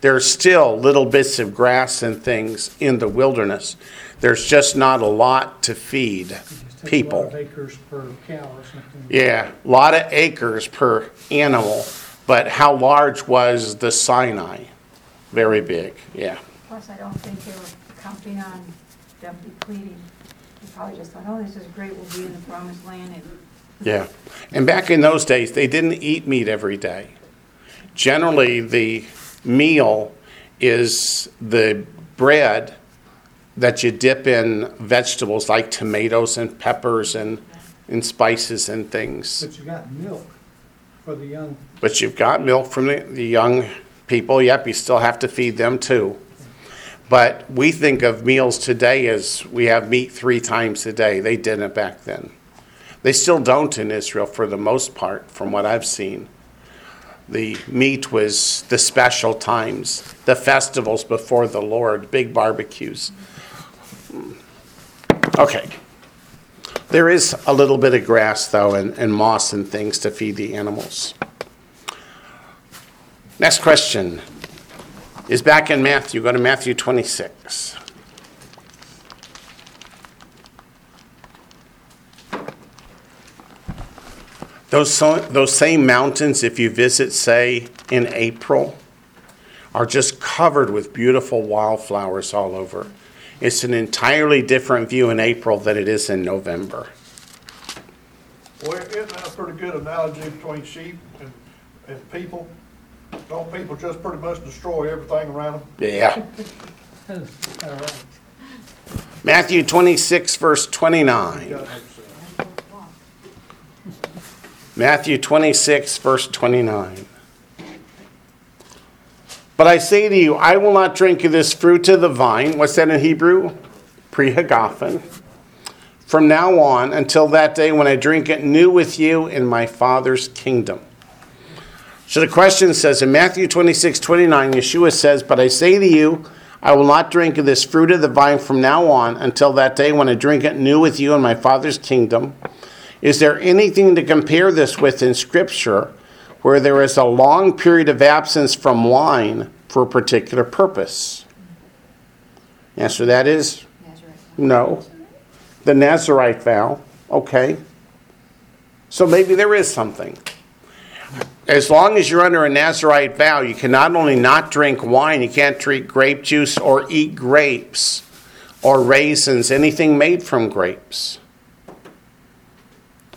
There's still little bits of grass and things in the wilderness. There's just not a lot to feed Just take a lot people. of acres per cow or something. Yeah, a lot of acres per animal, but how large was the Sinai? Very big, yeah. Plus, I don't think they were counting on them depleting. They probably just thought, oh, this is great, we'll be in the promised land and Yeah. And back in those days, they didn't eat meat every day. Generally, the meal is the bread that you dip in vegetables like tomatoes and peppers and, and spices and things. But you got milk for the young, But you've got milk from the, the young people. Yep, you still have to feed them too. But we think of meals today as we have meat three times a day. They didn't back then. They still don't in Israel for the most part, from what I've seen. The meat was the special times, the festivals before the Lord, big barbecues. Hmm. Okay. There is a little bit of grass, though, and, and moss and things to feed the animals. Next question is back in Matthew. Go to Matthew 26. Those, those same mountains, if you visit, say, in April, are just covered with beautiful wildflowers all over. It's an entirely different view in April than it is in November. Well, isn't that a pretty good analogy between sheep and, and people? Don't people just pretty much destroy everything around them? Yeah. all right. Matthew 26, verse 29. Matthew 26, verse 29. But I say to you, I will not drink of this fruit of the vine. What's that in Hebrew? Pri hagafen. From now on until that day when I drink it new with you in my Father's kingdom. So the question says in Matthew 26, 29, Yeshua says, But I say to you, I will not drink of this fruit of the vine from now on until that day when I drink it new with you in my Father's kingdom. Is there anything to compare this with in Scripture where there is a long period of absence from wine for a particular purpose? Answer to that is no. The Nazarite vow, okay. So maybe there is something. As long as you're under a Nazarite vow, you can not only not drink wine, you can't drink grape juice or eat grapes or raisins, anything made from grapes.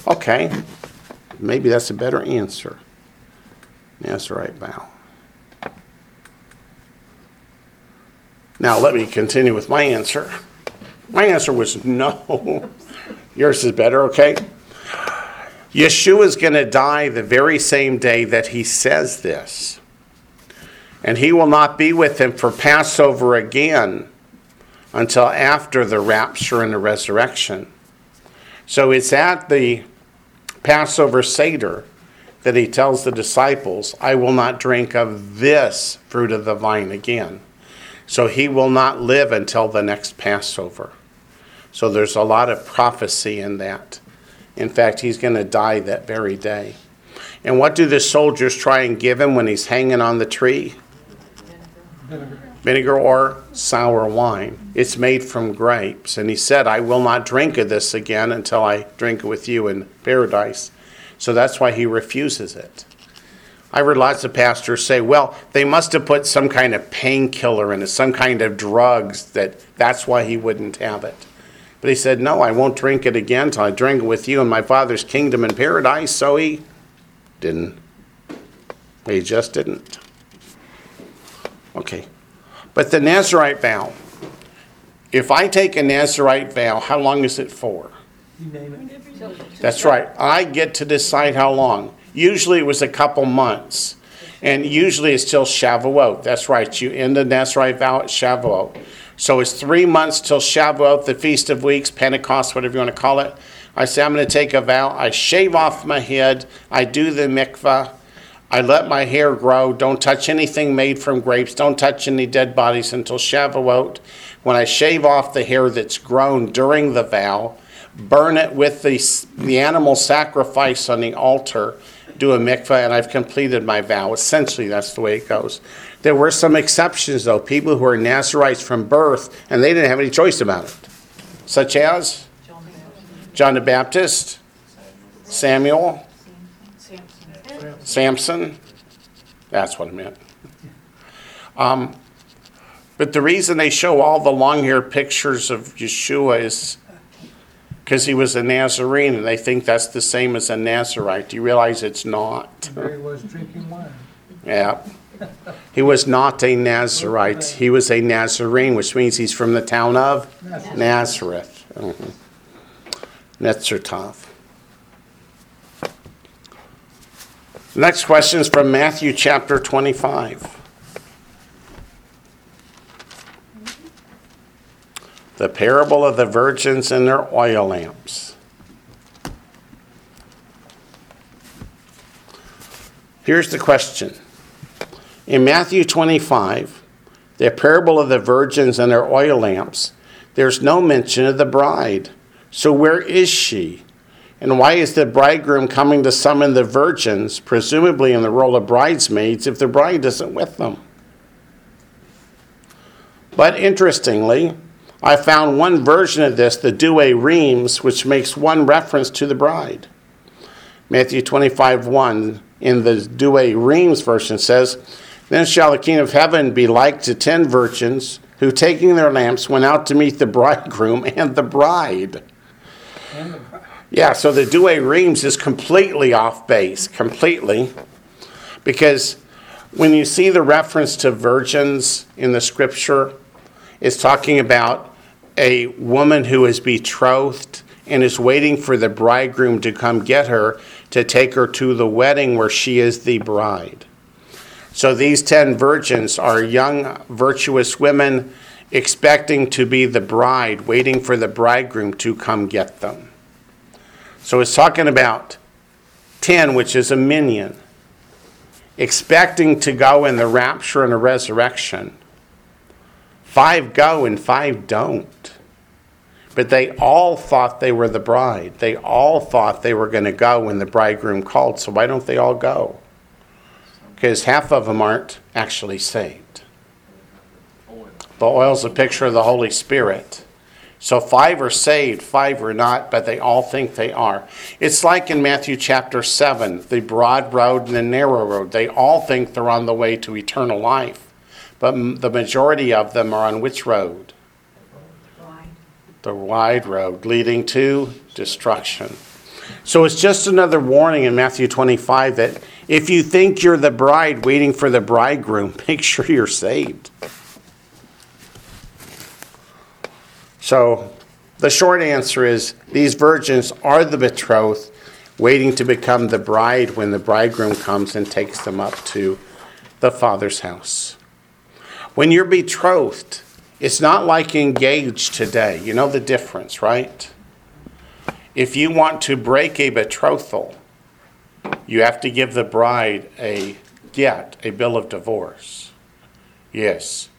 Okay, maybe that's a better answer. Nazarite vow. Now, let me continue with my answer. My answer was no. Yours is better, okay? Yeshua is going to die the very same day that he says this. And he will not be with them for Passover again until after the rapture and the resurrection. So it's at the Passover Seder that he tells the disciples, I will not drink of this fruit of the vine again. So he will not live until the next Passover. So there's a lot of prophecy in that. In fact, he's going to die that very day. And what do the soldiers try and give him when he's hanging on the tree? Vinegar. Vinegar or sour wine. It's made from grapes. And he said, I will not drink of this again until I drink with you in paradise. So that's why he refuses it. I've heard lots of pastors say, well, they must have put some kind of painkiller in it, some kind of drugs, that that's why he wouldn't have it. But he said, no, I won't drink it again until I drink it with you in my Father's kingdom in paradise. So he didn't. He just didn't. Okay. But the Nazarite vow, if I take a Nazarite vow, how long is it for? You name it. That's right. I get to decide how long. Usually it was a couple months. And usually it's till Shavuot. That's right. You end the Nazarite vow at Shavuot. So it's three months till Shavuot, the Feast of Weeks, Pentecost, whatever you want to call it. I say, I'm going to take a vow. I shave off my head. I do the mikvah. I let my hair grow. Don't touch anything made from grapes. Don't touch any dead bodies until Shavuot. When I shave off the hair that's grown during the vow, burn it with the, the animal sacrifice on the altar, do a mikvah, and I've completed my vow. Essentially, that's the way it goes. There were some exceptions, though, people who are Nazarites from birth, and they didn't have any choice about it, such as John the Baptist, Samuel, Samson. Samson. That's what I meant. Um, but the reason they show all the long haired pictures of Yeshua is because he was a Nazarene, and they think that's the same as a Nazarite. Do you realize it's not? Was drinking wine. Yeah. He was not a Nazarite. He was a Nazarene, which means he's from the town of Nazareth. Nazareth. Mhm. Netzertov. Next question is from Matthew chapter 25. The parable of the virgins and their oil lamps. Here's the question. In Matthew 25, the parable of the virgins and their oil lamps, there's no mention of the bride. So where is she? And why is the bridegroom coming to summon the virgins, presumably in the role of bridesmaids, if the bride isn't with them? But interestingly, I found one version of this, the Douay Rheims, which makes one reference to the bride. Matthew 25 1 in the Douay Rheims version says, Then shall the King of heaven be like to ten virgins who, taking their lamps, went out to meet the bridegroom and the bride. And the. Yeah, so the Douay Rheims is completely off base, completely. Because when you see the reference to virgins in the scripture, it's talking about a woman who is betrothed and is waiting for the bridegroom to come get her to take her to the wedding where she is the bride. So these 10 virgins are young, virtuous women expecting to be the bride, waiting for the bridegroom to come get them. So it's talking about 10, which is a minyan, expecting to go in the rapture and the resurrection. Five go and five don't. But they all thought they were the bride. They all thought they were going to go when the bridegroom called. So why don't they all go? Because half of them aren't actually saved. The oil's a picture of the Holy Spirit. So five are saved, five are not, but they all think they are. It's like in Matthew chapter 7, the broad road and the narrow road. They all think they're on the way to eternal life, but the majority of them are on which road? The wide road leading to destruction. So it's just another warning in Matthew 25 that if you think you're the bride waiting for the bridegroom, make sure you're saved. So the short answer is these virgins are the betrothed, waiting to become the bride when the bridegroom comes and takes them up to the Father's house. When you're betrothed, it's not like engaged today. You know the difference, right? If you want to break a betrothal, you have to give the bride a get, a bill of divorce. Yes.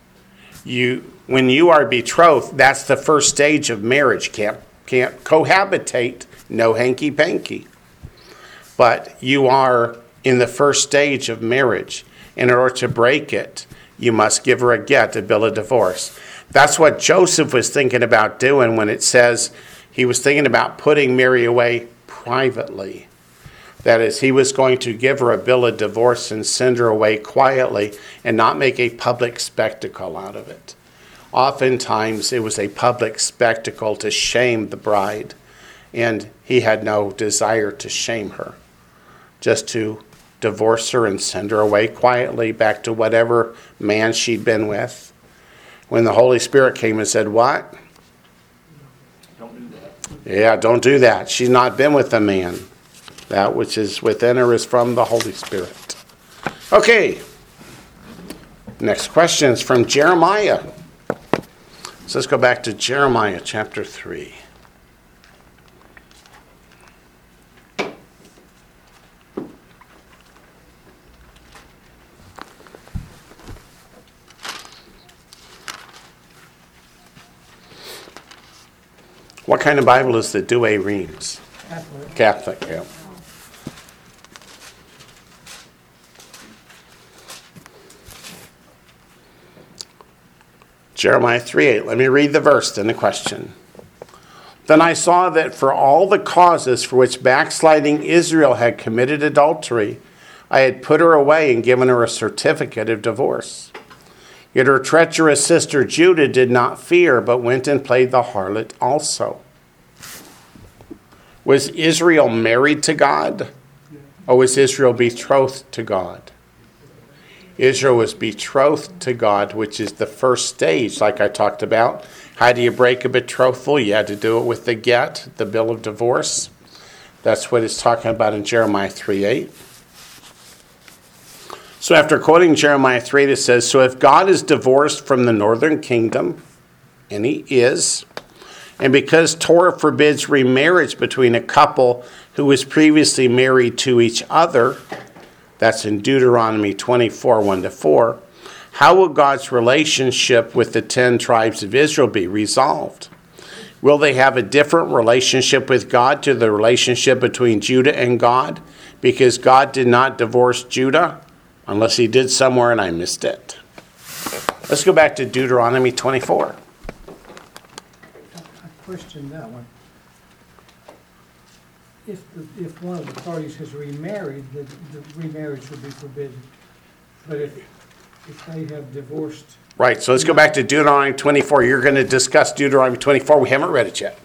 you when you are betrothed, that's the first stage of marriage. Can't can't cohabitate, no hanky panky. But you are in the first stage of marriage. In order to break it, you must give her a get, a bill of divorce. That's what Joseph was thinking about doing when it says he was thinking about putting Mary away privately. That is, he was going to give her a bill of divorce and send her away quietly and not make a public spectacle out of it. Oftentimes, it was a public spectacle to shame the bride, and he had no desire to shame her, just to divorce her and send her away quietly back to whatever man she'd been with. When the Holy Spirit came and said, What? Don't do that. Yeah, don't do that. She's not been with a man. That which is within her is from the Holy Spirit. Okay. Next question is from Jeremiah. So let's go back to Jeremiah chapter 3. What kind of Bible is the Douay Rheims? Catholic. Catholic, yeah. Jeremiah 3 8. Let me read the verse, then the question. Then I saw that for all the causes for which backsliding Israel had committed adultery, I had put her away and given her a certificate of divorce. Yet her treacherous sister Judah did not fear, but went and played the harlot also. Was Israel married to God? Or was Israel betrothed to God? Israel was betrothed to God, which is the first stage, like I talked about. How do you break a betrothal? You had to do it with the get, the bill of divorce. That's what it's talking about in Jeremiah 3 8. So after quoting Jeremiah 3, it says, So if God is divorced from the northern kingdom, and he is, and because Torah forbids remarriage between a couple who was previously married to each other, that's in Deuteronomy 24 1 to 4, how will God's relationship with the 10 tribes of Israel be resolved? Will they have a different relationship with God to the relationship between Judah and God because God did not divorce Judah? Unless he did somewhere and I missed it. Let's go back to Deuteronomy 24. I that one. If, the- if one of the parties has remarried, the, the remarriage would be forbidden. But if, if they have divorced, Right, so let's go back to Deuteronomy 24. You're going to discuss Deuteronomy 24. We haven't read it yet.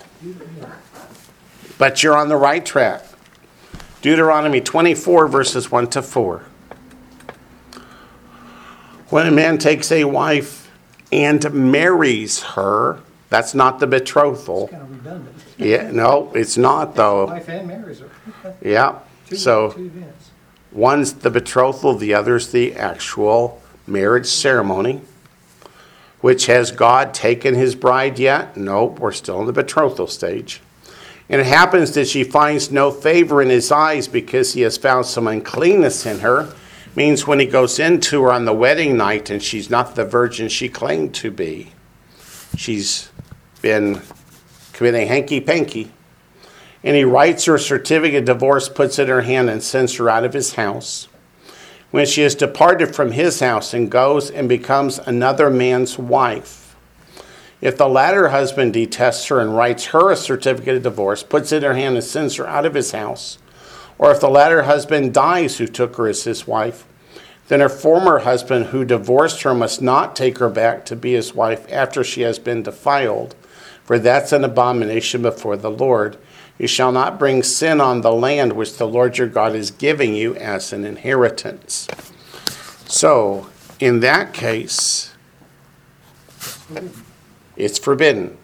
But you're on the right track. Deuteronomy 24, verses 1 to 4. When a man takes a wife and marries her, that's not the betrothal. kind of redundant. Yeah, no, it's not though. Wife and marries her. Yeah, Two- so Two events. one's the betrothal, the other's the actual marriage ceremony. Which has God taken his bride yet? Nope, we're still in the betrothal stage. And it happens that she finds no favor in his eyes because he has found some uncleanness in her. Means when he goes into her on the wedding night and she's not the virgin she claimed to be, she's been committing hanky panky. And he writes her a certificate of divorce, puts it in her hand, and sends her out of his house. When she has departed from his house and goes and becomes another man's wife, if the latter husband detests her and writes her a certificate of divorce, puts it in her hand, and sends her out of his house, or if the latter husband dies who took her as his wife, then her former husband who divorced her must not take her back to be his wife after she has been defiled, for that's an abomination before the Lord. You shall not bring sin on the land which the Lord your God is giving you as an inheritance. So, in that case, it's forbidden.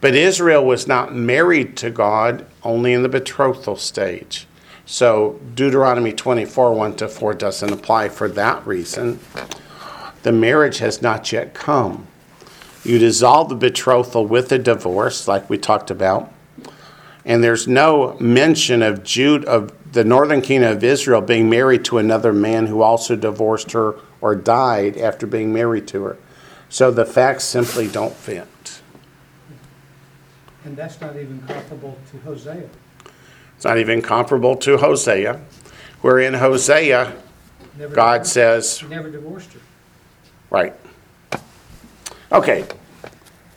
But Israel was not married to God only in the betrothal stage. So Deuteronomy 24, 1 to 4 doesn't apply for that reason. The marriage has not yet come. You dissolve the betrothal with a divorce, like we talked about. And there's no mention of Jude of the northern kingdom of Israel being married to another man who also divorced her or died after being married to her. So the facts simply don't fit. And that's not even comparable to Hosea. It's not even comparable to Hosea, where in Hosea, Never God divorced- says, never divorced her. right. Okay,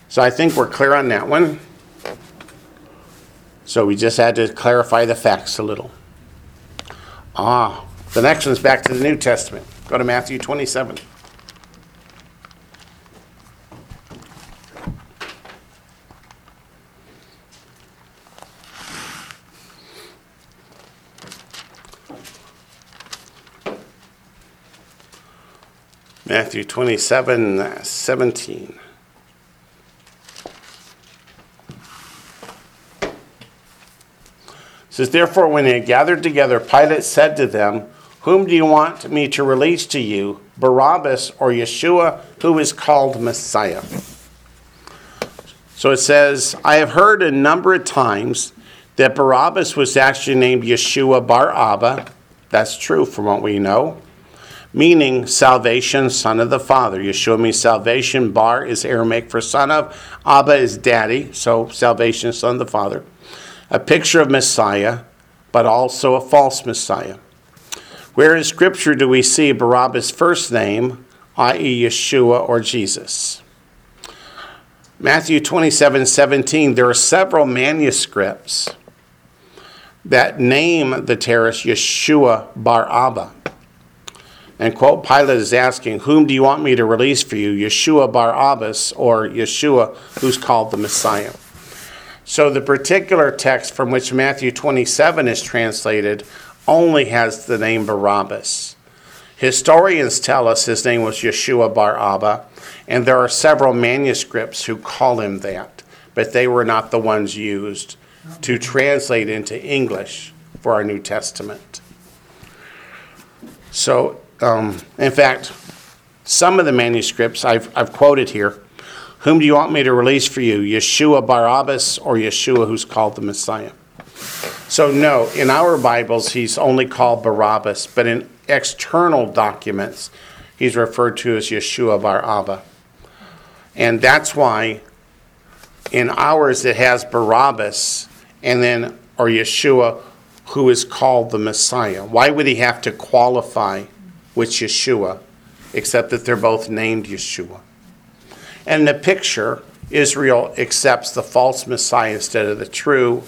so I think we're clear on that one. So we just had to clarify the facts a little. Ah, the next one's back to the New Testament. Go to Matthew 27. Matthew 27, uh, 17. It says, Therefore, when they had gathered together, Pilate said to them, Whom do you want me to release to you, Barabbas or Yeshua, who is called Messiah? So it says, I have heard a number of times that Barabbas was actually named Yeshua Bar Abba. That's true from what we know meaning salvation, son of the Father. Yeshua means salvation. Bar is Aramaic for son of. Abba is daddy, so salvation, son of the Father. A picture of Messiah, but also a false Messiah. Where in Scripture do we see Barabbas' first name, i.e., Yeshua or Jesus? Matthew 27 17, there are several manuscripts that name the terrorist Yeshua Bar Abba. And quote, Pilate is asking, Whom do you want me to release for you, Yeshua Bar Abbas or Yeshua, who's called the Messiah? So the particular text from which Matthew 27 is translated only has the name Barabbas. Historians tell us his name was Yeshua Bar Abba, and there are several manuscripts who call him that, but they were not the ones used to translate into English for our New Testament. So, um, in fact, some of the manuscripts I've, I've quoted here. Whom do you want me to release for you, Yeshua Barabbas or Yeshua, who's called the Messiah? So, no, in our Bibles, he's only called Barabbas, but in external documents, he's referred to as Yeshua Bar Abba. And that's why in ours it has Barabbas and then, or Yeshua, who is called the Messiah. Why would he have to qualify which Yeshua, except that they're both named Yeshua? And the picture, Israel accepts the false Messiah instead of the true,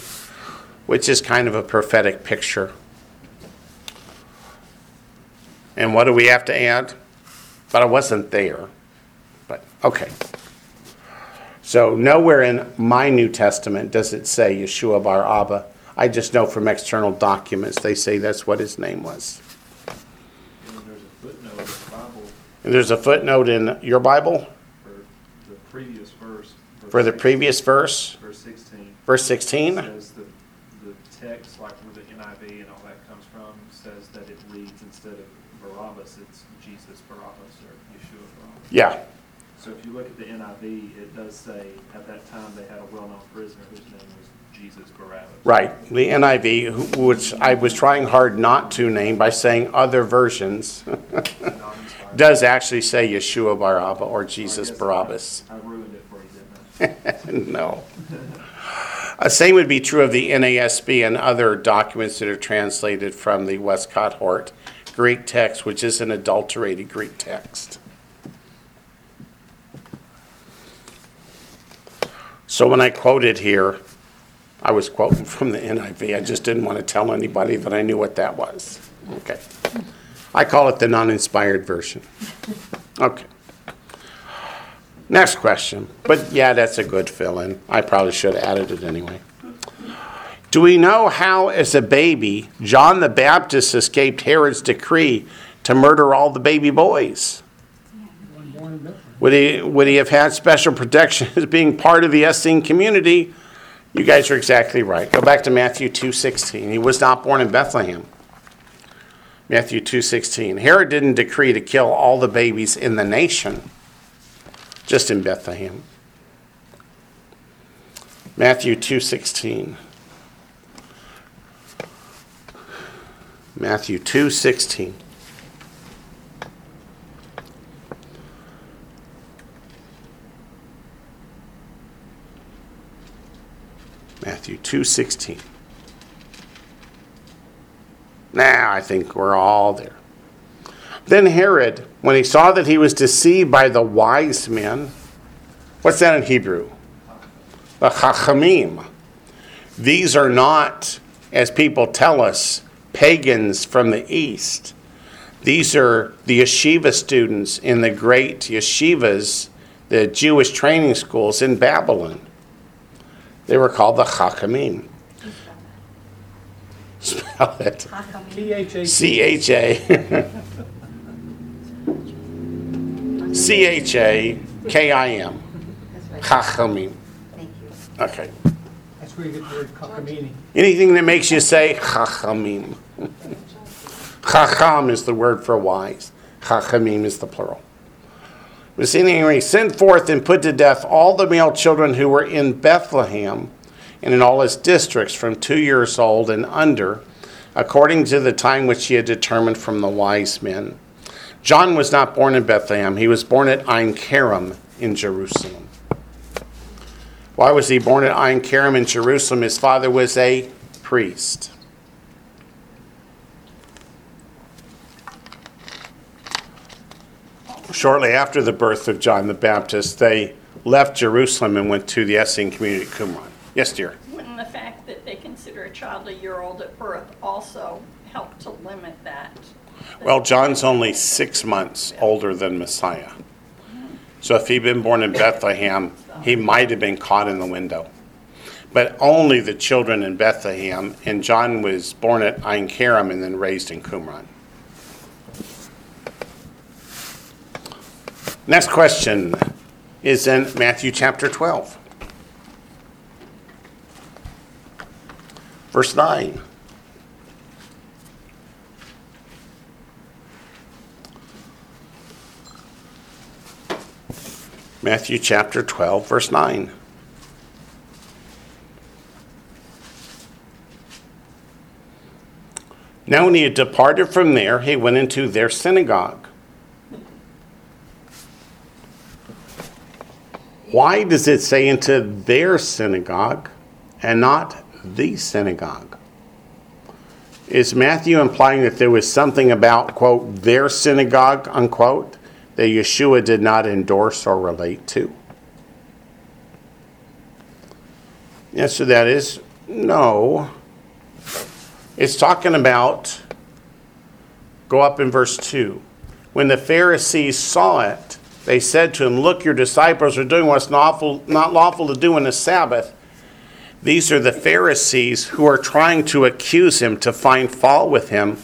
which is kind of a prophetic picture. And what do we have to add? But I wasn't there. But okay. So nowhere in my New Testament does it say Yeshua Bar Abba. I just know from external documents they say that's what his name was. And then there's a footnote in the Bible And there's a footnote in your Bible for the previous verse. verse for the 16 previous verse, Verse sixteen. verse 16. Says the, the text, like where the NIV and all that comes from, says that it reads instead of Barabbas, it's Jesus Barabbas or Yeshua Barabbas. Yeah, So if you look at the NIV, it does say, at that time, they had a well-known prisoner whose name was Jesus Barabbas. right. The NIV, which I was trying hard not to name by saying other versions. does actually say Yeshua Bar Abba or Jesus Barabbas. I ruined it for you, didn't I? no. Uh, same would be true of the NASB and other documents that are translated from the Westcott Hort Greek text, which is an adulterated Greek text. So when I quoted here, I was quoting from the NIV. I just didn't want to tell anybody that I knew what that was. Okay. I call it the non inspired version. Okay. Next question. But yeah, that's a good fill in. I probably should have added it anyway. Do we know how, as a baby, John the Baptist escaped Herod's decree to murder all the baby boys? Would he, would he have had special protection as being part of the Essene community? You guys are exactly right. Go back to Matthew 2.16. He was not born in Bethlehem. Matthew 2:16. Herod didn't decree to kill all the babies in the nation, just in Bethlehem. Matthew 2:16. Matthew 2:16. Matthew 2:16. Now I think we're all there. Then Herod, when he saw that he was deceived by the wise men, what's that in Hebrew? The Chachamim. These are not, as people tell us, pagans from the east. These are the yeshiva students in the great yeshivas, the Jewish training schools in Babylon. They were called the Chachamim. Spell it. T H A. C H A C H A K I M. That's right. Chachamim. Thank you. Okay. That's where you get the word cockamini. Anything that makes you say Chachamim. Chacham is the word for wise. Chachamim is the plural. But anyway, send forth and put to death all the male children who were in Bethlehem and in all its districts from two years old and under, according to the time which he had determined from the wise men. John was not born in Bethlehem. He was born at Ein Karem in Jerusalem. Why was he born at Ein Karem in Jerusalem? His father was a priest. Shortly after the birth of John the Baptist, they left Jerusalem and went to the Essene community at Qumran. Yes, dear. Wouldn't the fact that they consider a child a year old at birth also help to limit that? Well, John's only six months older than Messiah. So if he'd been born in Bethlehem, he might have been caught in the window. But only the children in Bethlehem, and John was born at Ein Karem and then raised in Qumran. Next question is in Matthew chapter 12, verse 9. Matthew chapter 12, verse 9. Now, when he had departed from there, he went into their synagogue. Why does it say into their synagogue and not the synagogue? Is Matthew implying that there was something about, quote, their synagogue, unquote, that Yeshua did not endorse or relate to? The answer to that is no. It's talking about, go up in verse 2. When the Pharisees saw it, they said to him, Look, your disciples are doing what's not lawful, not lawful to do in the Sabbath. These are the Pharisees who are trying to accuse him, to find fault with him.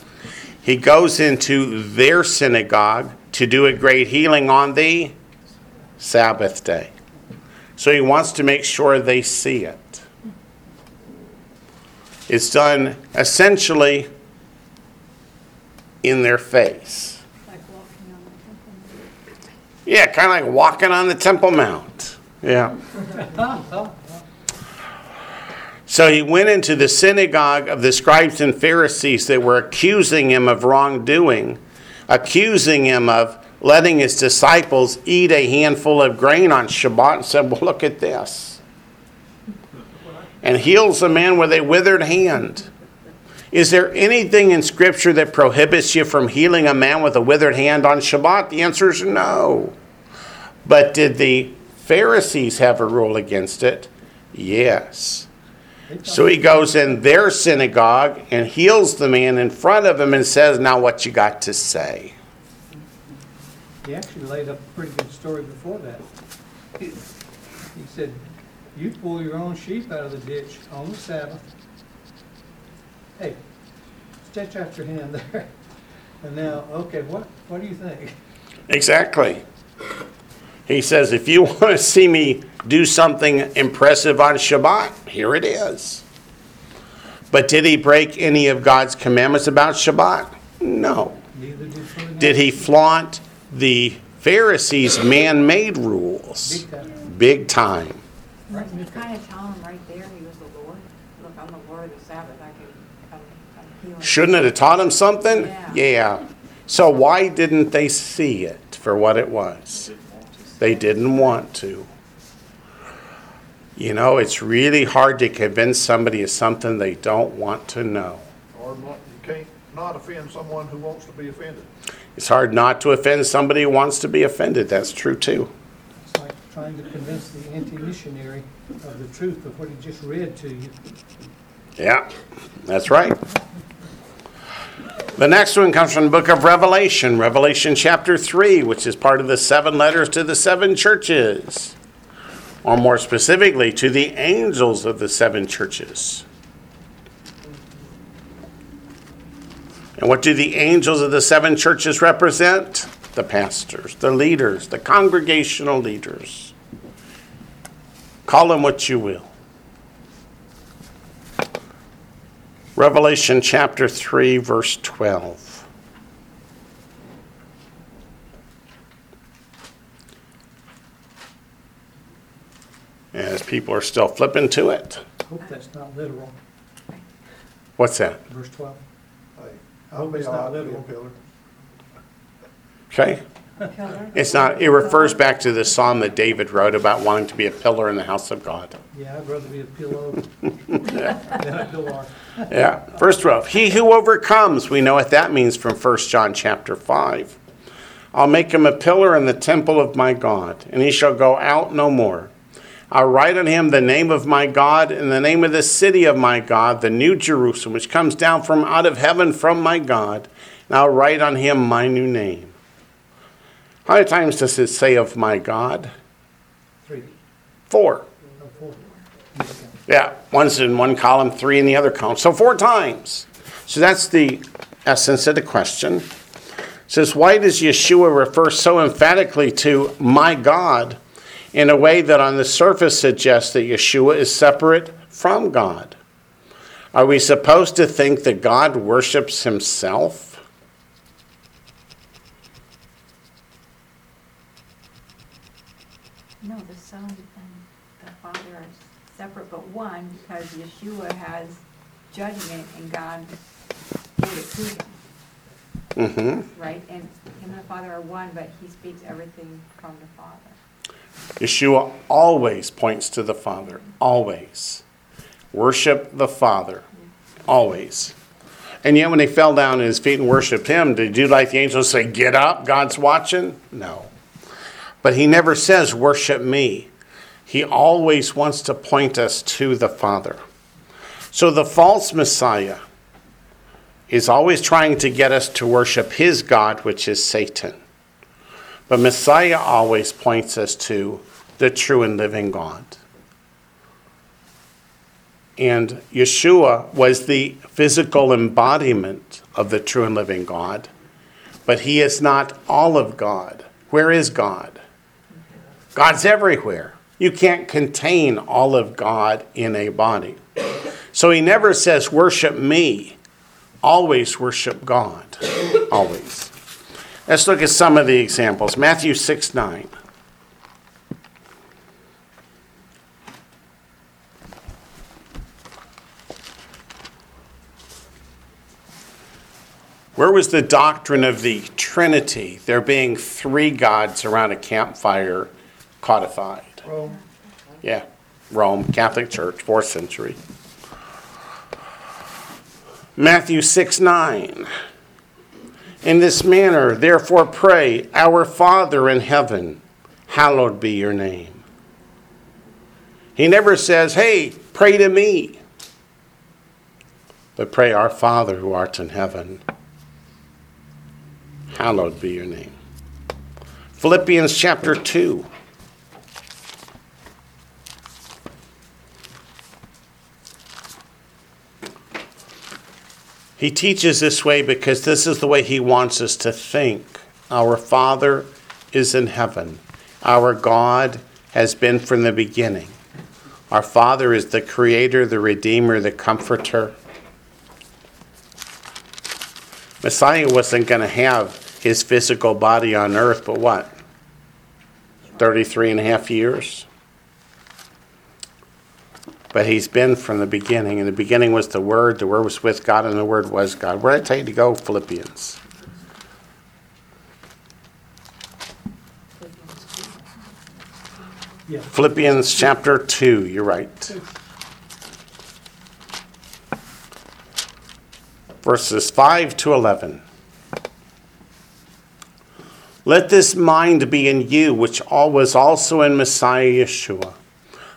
He goes into their synagogue to do a great healing on the Sabbath day. So he wants to make sure they see it. It's done essentially in their face. Yeah, kind of like walking on the Temple Mount. Yeah. So he went into the synagogue of the scribes and Pharisees that were accusing him of wrongdoing, accusing him of letting his disciples eat a handful of grain on Shabbat, and said, Well, look at this. And heals a man with a withered hand. Is there anything in Scripture that prohibits you from healing a man with a withered hand on Shabbat? The answer is no. But did the Pharisees have a rule against it? Yes. So he goes in their synagogue and heals the man in front of him and says, Now what you got to say? He actually laid up a pretty good story before that. He said, you pull your own sheep out of the ditch on the Sabbath. Hey, stretch out your hand there. And now, okay, what, what do you think? Exactly. He says, If you want to see me do something impressive on Shabbat, here it is. But did he break any of God's commandments about Shabbat? No. Neither did Fully Did he flaunt the Pharisees' man made rules? Big time. Big time. Right, you kind of tell him right there, he was the Lord. Look, I'm the Lord of the Sabbath, I can, I'm, I'm. Shouldn't it have taught him something? Yeah. Yeah. So why didn't they see it? for what it was. Didn't want to. They didn't want to. They didn't want to see it. They didn't want to. They didn't want to see it. They didn't want to. You know, it's really hard to convince somebody of something they don't want to know. Or not, you can't not offend someone who wants to be offended. It's hard not to offend somebody who wants to be offended. That's true too. It's like trying to convince the anti-missionary of the truth of what he just read to you. Yeah, that's right. The next one comes from the book of Revelation, Revelation chapter 3, which is part of the seven letters to the seven churches, or more specifically, to the angels of the seven churches. And what do the angels of the seven churches represent? The pastors, the leaders, the congregational leaders. Call them what you will. Revelation chapter 3, verse 12. As people are still flipping to it. I Hope that's not literal, What's that? verse twelve. I hope it's not all right, be a literal. pillar. Okay? Pillar? It's not, it refers back to the psalm that David wrote about wanting to be a pillar in the house of God. Yeah, I'd rather be a pillow than a pillar. Yeah. Verse 12. He who overcomes, we know what that means from 1 John chapter 5. I'll make him a pillar in the temple of my God, and he shall go out no more. I'll write on him the name of my God and the name of the city of my God, the new Jerusalem, which comes down from out of heaven from my God, and I'll write on him my new name. How many times does it say of my God? Three, Four. Yeah, one's in one column, three in the other column. So four times. So that's the essence of the question. It says, why does Yeshua refer so emphatically to my God in a way that on the surface suggests that Yeshua is separate from God? Are we supposed to think that God worships himself? No, the Son and the Father are separate but one because Yeshua has judgment and God gave it to him, Mm-hmm. right? And him and the Father are one, but he speaks everything from the Father. Yeshua always points to the Father. Always. Worship the Father. Always. And yet, when they fell down at his feet and worshiped him, did you, like the angels, say, Get up, God's watching? No. But he never says, Worship me. He always wants to point us to the Father. So the false Messiah is always trying to get us to worship his God, which is Satan. But Messiah always points us to the true and living God. And Yeshua was the physical embodiment of the true and living God, but he is not all of God. Where is God? God's everywhere. You can't contain all of God in a body. So he never says, Worship me. Always worship God. Always. Let's look at some of the examples. Matthew 6 9. Where was the doctrine of the Trinity, there being three gods around a campfire codified? Rome, Yeah, Rome, Catholic Church, fourth century. Matthew 6 9. In this manner, therefore, pray, Our Father in heaven, hallowed be your name. He never says, Hey, pray to me. But pray, Our Father who art in heaven, hallowed be your name. Philippians chapter 2. He teaches this way because this is the way he wants us to think. Our Father is in heaven. Our God has been from the beginning. Our Father is the Creator, the Redeemer, the Comforter. Messiah wasn't going to have his physical body on earth, but what? 33 and a half years? But he's been from the beginning. And the beginning was the Word, the Word was with God, and the Word was God. Where did I tell you to go? Philippians. Yeah. Philippians chapter 2, you're right. Verses 5 to 11. Let this mind be in you, which was also in Messiah Yeshua,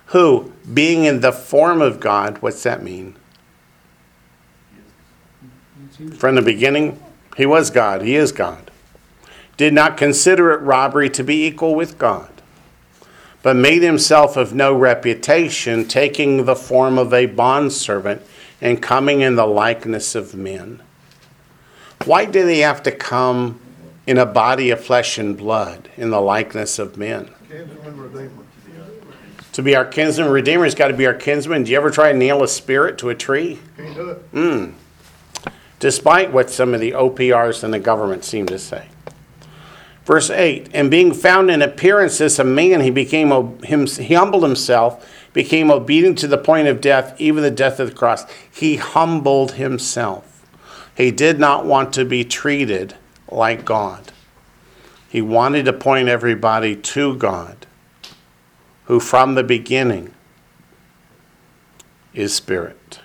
who, being in the form of God, what's that mean? From the beginning, he was God, he is God. Did not consider it robbery to be equal with God, but made himself of no reputation, taking the form of a bondservant and coming in the likeness of men. Why did he have to come in a body of flesh and blood in the likeness of men? To be our kinsman redeemer, he's got to be our kinsman. Do you ever try to nail a spirit to a tree? Can't do it. Hmm. despite what some of the OPRs and the government seem to say. Verse 8 And being found in appearance as a man, he became him, he humbled himself, became obedient to the point of death, even the death of the cross. He humbled himself. He did not want to be treated like God. He wanted to point everybody to God, who from the beginning is spirit.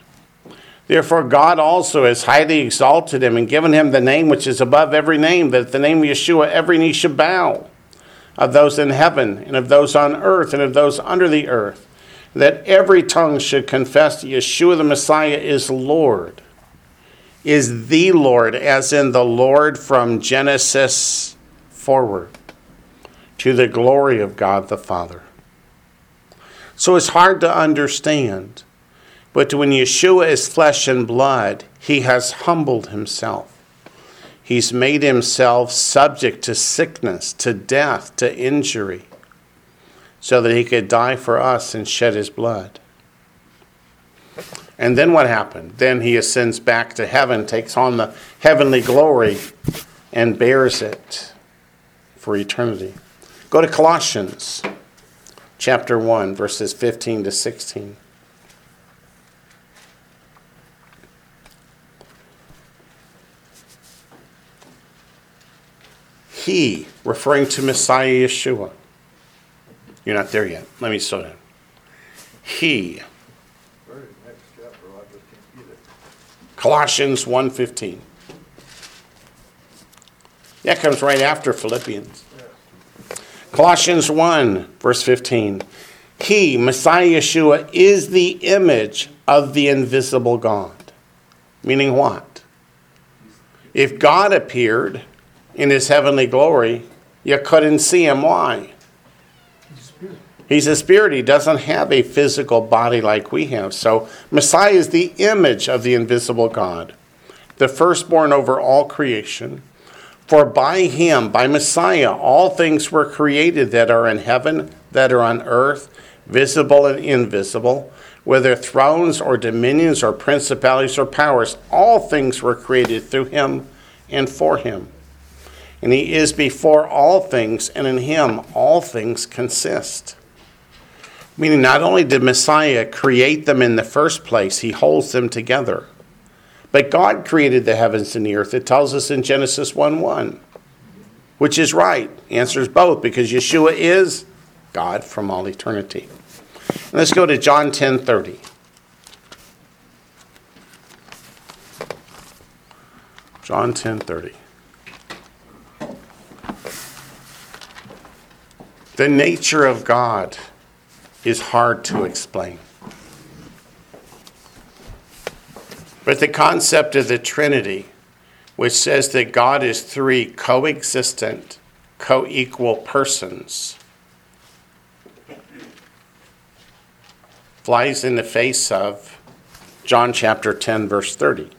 Therefore, God also has highly exalted him and given him the name which is above every name, that at the name of Yeshua every knee should bow, of those in heaven, and of those on earth, and of those under the earth, that every tongue should confess that Yeshua the Messiah is Lord, is the Lord, as in the Lord from Genesis forward, to the glory of God the Father. So it's hard to understand. But when Yeshua is flesh and blood, he has humbled himself. He's made himself subject to sickness, to death, to injury, so that he could die for us and shed his blood. And then what happened? Then he ascends back to heaven, takes on the heavenly glory, and bears it for eternity. Go to Colossians chapter 1, verses 15 to 16. He, referring to Messiah Yeshua. You're not there yet. Let me slow down. He. Colossians 1.15. That comes right after Philippians. Colossians 1, verse 15. He, Messiah Yeshua, is the image of the invisible God. Meaning what? If God appeared in his heavenly glory, you couldn't see him. Why? He's a spirit. He doesn't have a physical body like we have. So, Messiah is the image of the invisible God, the firstborn over all creation. For by him, by Messiah, all things were created that are in heaven, that are on earth, visible and invisible, whether thrones or dominions or principalities or powers. All things were created through him and for him. And he is before all things, and in him all things consist. Meaning, not only did Messiah create them in the first place, he holds them together. But God created the heavens and the earth. It tells us in Genesis 1 1, which is right. Answers both because Yeshua is God from all eternity. And let's go to John ten thirty. John ten thirty. The nature of God is hard to explain. But the concept of the Trinity, which says that God is three coexistent, co equal persons, flies in the face of John chapter 10, verse 30,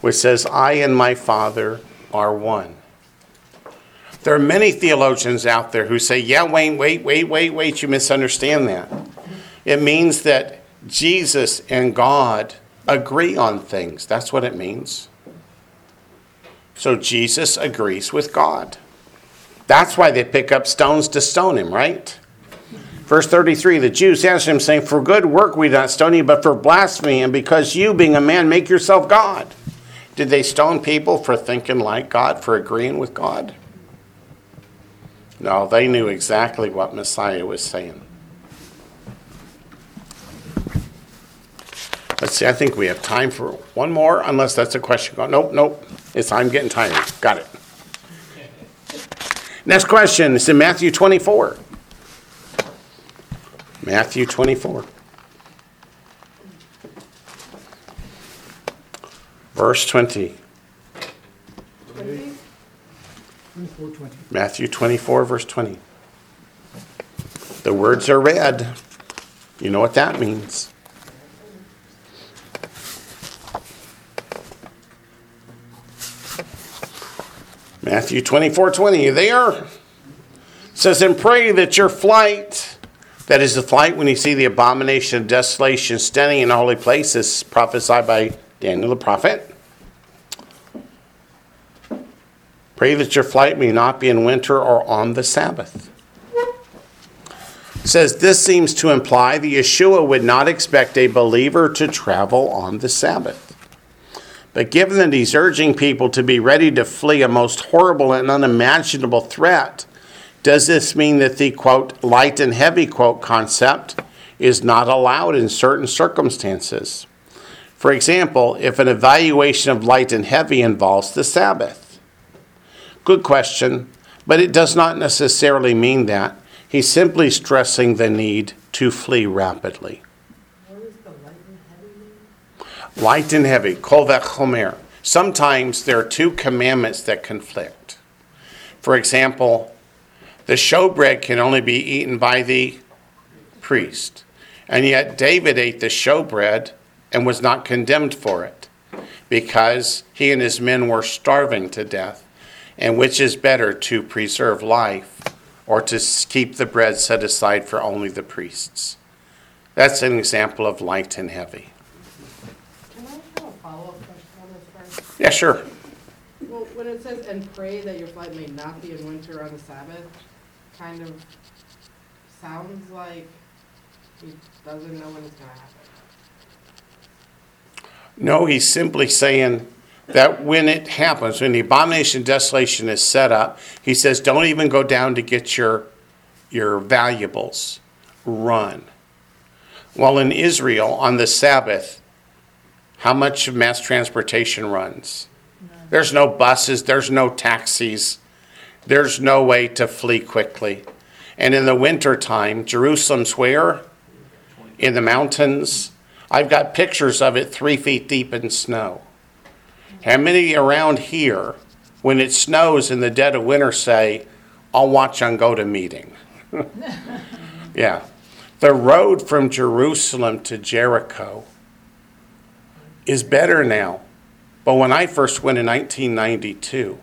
which says, I and my Father are one. There are many theologians out there who say, yeah, Wayne, wait, wait, wait, wait, you misunderstand that. It means that Jesus and God agree on things. That's what it means. So Jesus agrees with God. That's why they pick up stones to stone him, right? Verse 33 The Jews answered him, saying, For good work we do not stone you, but for blasphemy, and because you, being a man, make yourself God. Did they stone people for thinking like God, for agreeing with God? No, they knew exactly what Messiah was saying. Let's see, I think we have time for one more, unless that's a question. Nope, nope. It's, I'm getting tired. Got it. Next question is in Matthew 24. Matthew 24. Verse 20. Twenty-four, twenty. Matthew 24, verse 20. The words are read. You know what that means. Matthew 24, 20. You there? It says, And pray that your flight, that is the flight when you see the abomination of desolation standing in a holy place, is prophesied by Daniel the prophet. Pray that your flight may not be in winter or on the Sabbath. It says this seems to imply that Yeshua would not expect a believer to travel on the Sabbath. But given that he's urging people to be ready to flee a most horrible and unimaginable threat, does this mean that the quote light and heavy quote concept is not allowed in certain circumstances? For example, if an evaluation of light and heavy involves the Sabbath. Good question, but it does not necessarily mean that. He's simply stressing the need to flee rapidly. Light and heavy, kol. Sometimes there are two commandments that conflict. For example, the showbread can only be eaten by the priest. And yet David ate the showbread and was not condemned for it because he and his men were starving to death. And which is better to preserve life or to keep the bread set aside for only the priests? That's an example of light and heavy. Can I have a follow-up question on this first? Yeah, sure. Well, when it says, "And pray that your flight may not be in winter on the Sabbath," kind of sounds like he doesn't know when it's gonna happen. No, he's simply saying that when it happens, when the abomination of desolation is set up, he says, don't even go down to get your, your valuables. Run. Well, in Israel, on the Sabbath, how much mass transportation runs? There's no buses, there's no taxis, there's no way to flee quickly. And in the wintertime, Jerusalem's where? In the mountains. I've got pictures of it three feet deep in snow. How many around here, when it snows in the dead of winter, say, I'll watch on GoToMeeting? yeah. The road from Jerusalem to Jericho is better now. But when I first went in 1992,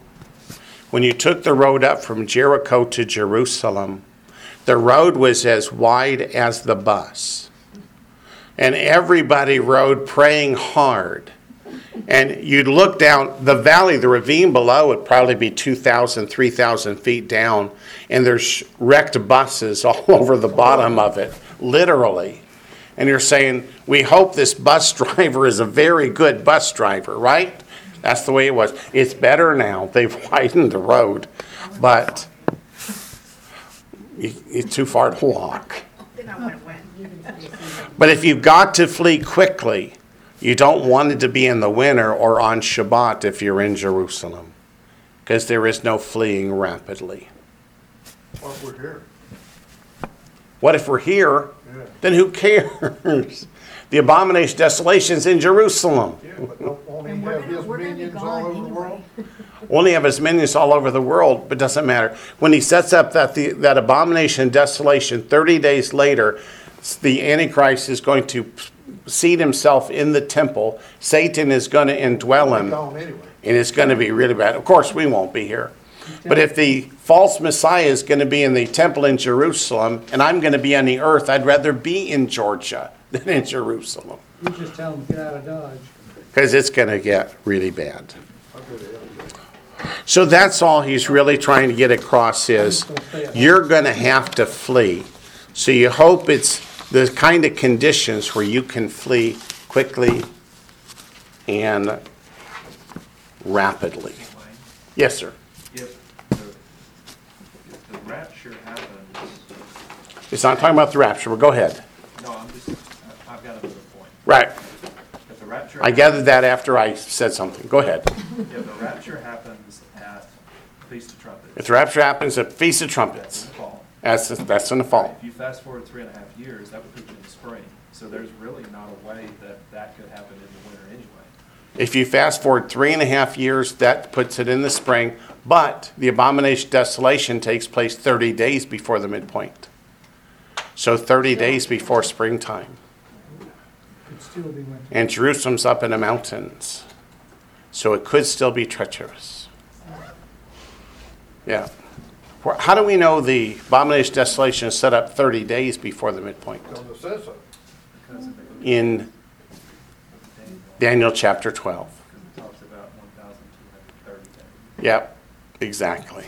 when you took the road up from Jericho to Jerusalem, the road was as wide as the bus. And everybody rode praying hard. And you'd look down the valley, the ravine below would probably be 2,000, 3,000 feet down. And there's wrecked buses all over the bottom of it, literally. And you're saying, we hope this bus driver is a very good bus driver, right? That's the way it was. It's better now. They've widened the road, but it's too far to walk. But if you've got to flee quickly, you don't want it to be in the winter or on Shabbat if you're in Jerusalem, because there is no fleeing rapidly. What if we're here. What if we're here? Yeah. Then who cares? The abomination desolation's in Jerusalem. Yeah, but don't, won't And we're have gonna, his we're gonna be minions all gone over the anyway. world? Only have his minions all over the world, but doesn't matter. When he sets up that the, that abomination and desolation, 30 days later, the Antichrist is going to seat himself in the temple. Satan is going to indwell We're him. gone anyway. and it's going to be really bad. Of course, we won't be here. But if the false Messiah is going to be in the temple in Jerusalem and I'm going to be on the earth, I'd rather be in Georgia than in Jerusalem You just tell them, get out of Dodge. because it's going to get really bad. I'll go to hell. So that's all he's really trying to get across is you're going to have to flee. So you hope it's the kind of conditions where you can flee quickly and rapidly. Yes, sir. If the, if the rapture rapture happens, It's not talking about the rapture, but go ahead. no, I'm just, I've got another point. Right. If the rapture. I gathered that after I said something. Go ahead. If the rapture happens at Feast of Trumpets. If the rapture happens at Feast of That's Trumpets, in the fall. that's, that's in the fall. If you fast forward three and a half years, that would put you in the spring. So there's really not a way that that could happen in the winter anyway. If you fast forward three and a half years, that puts it in the spring, but the abomination desolation takes place 30 days before the midpoint. So 30 days before springtime. And Jerusalem's up in the mountains. So it could still be treacherous. Yeah. How do we know the abomination desolation is set up 30 days before the midpoint? In Daniel, chapter 12. it talks about one thousand two hundred thirty days. Yep, exactly.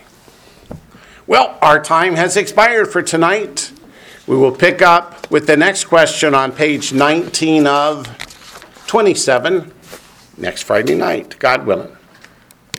Well, our time has expired for tonight. We will pick up with the next question on page 19 of 27 next Friday night, God willing.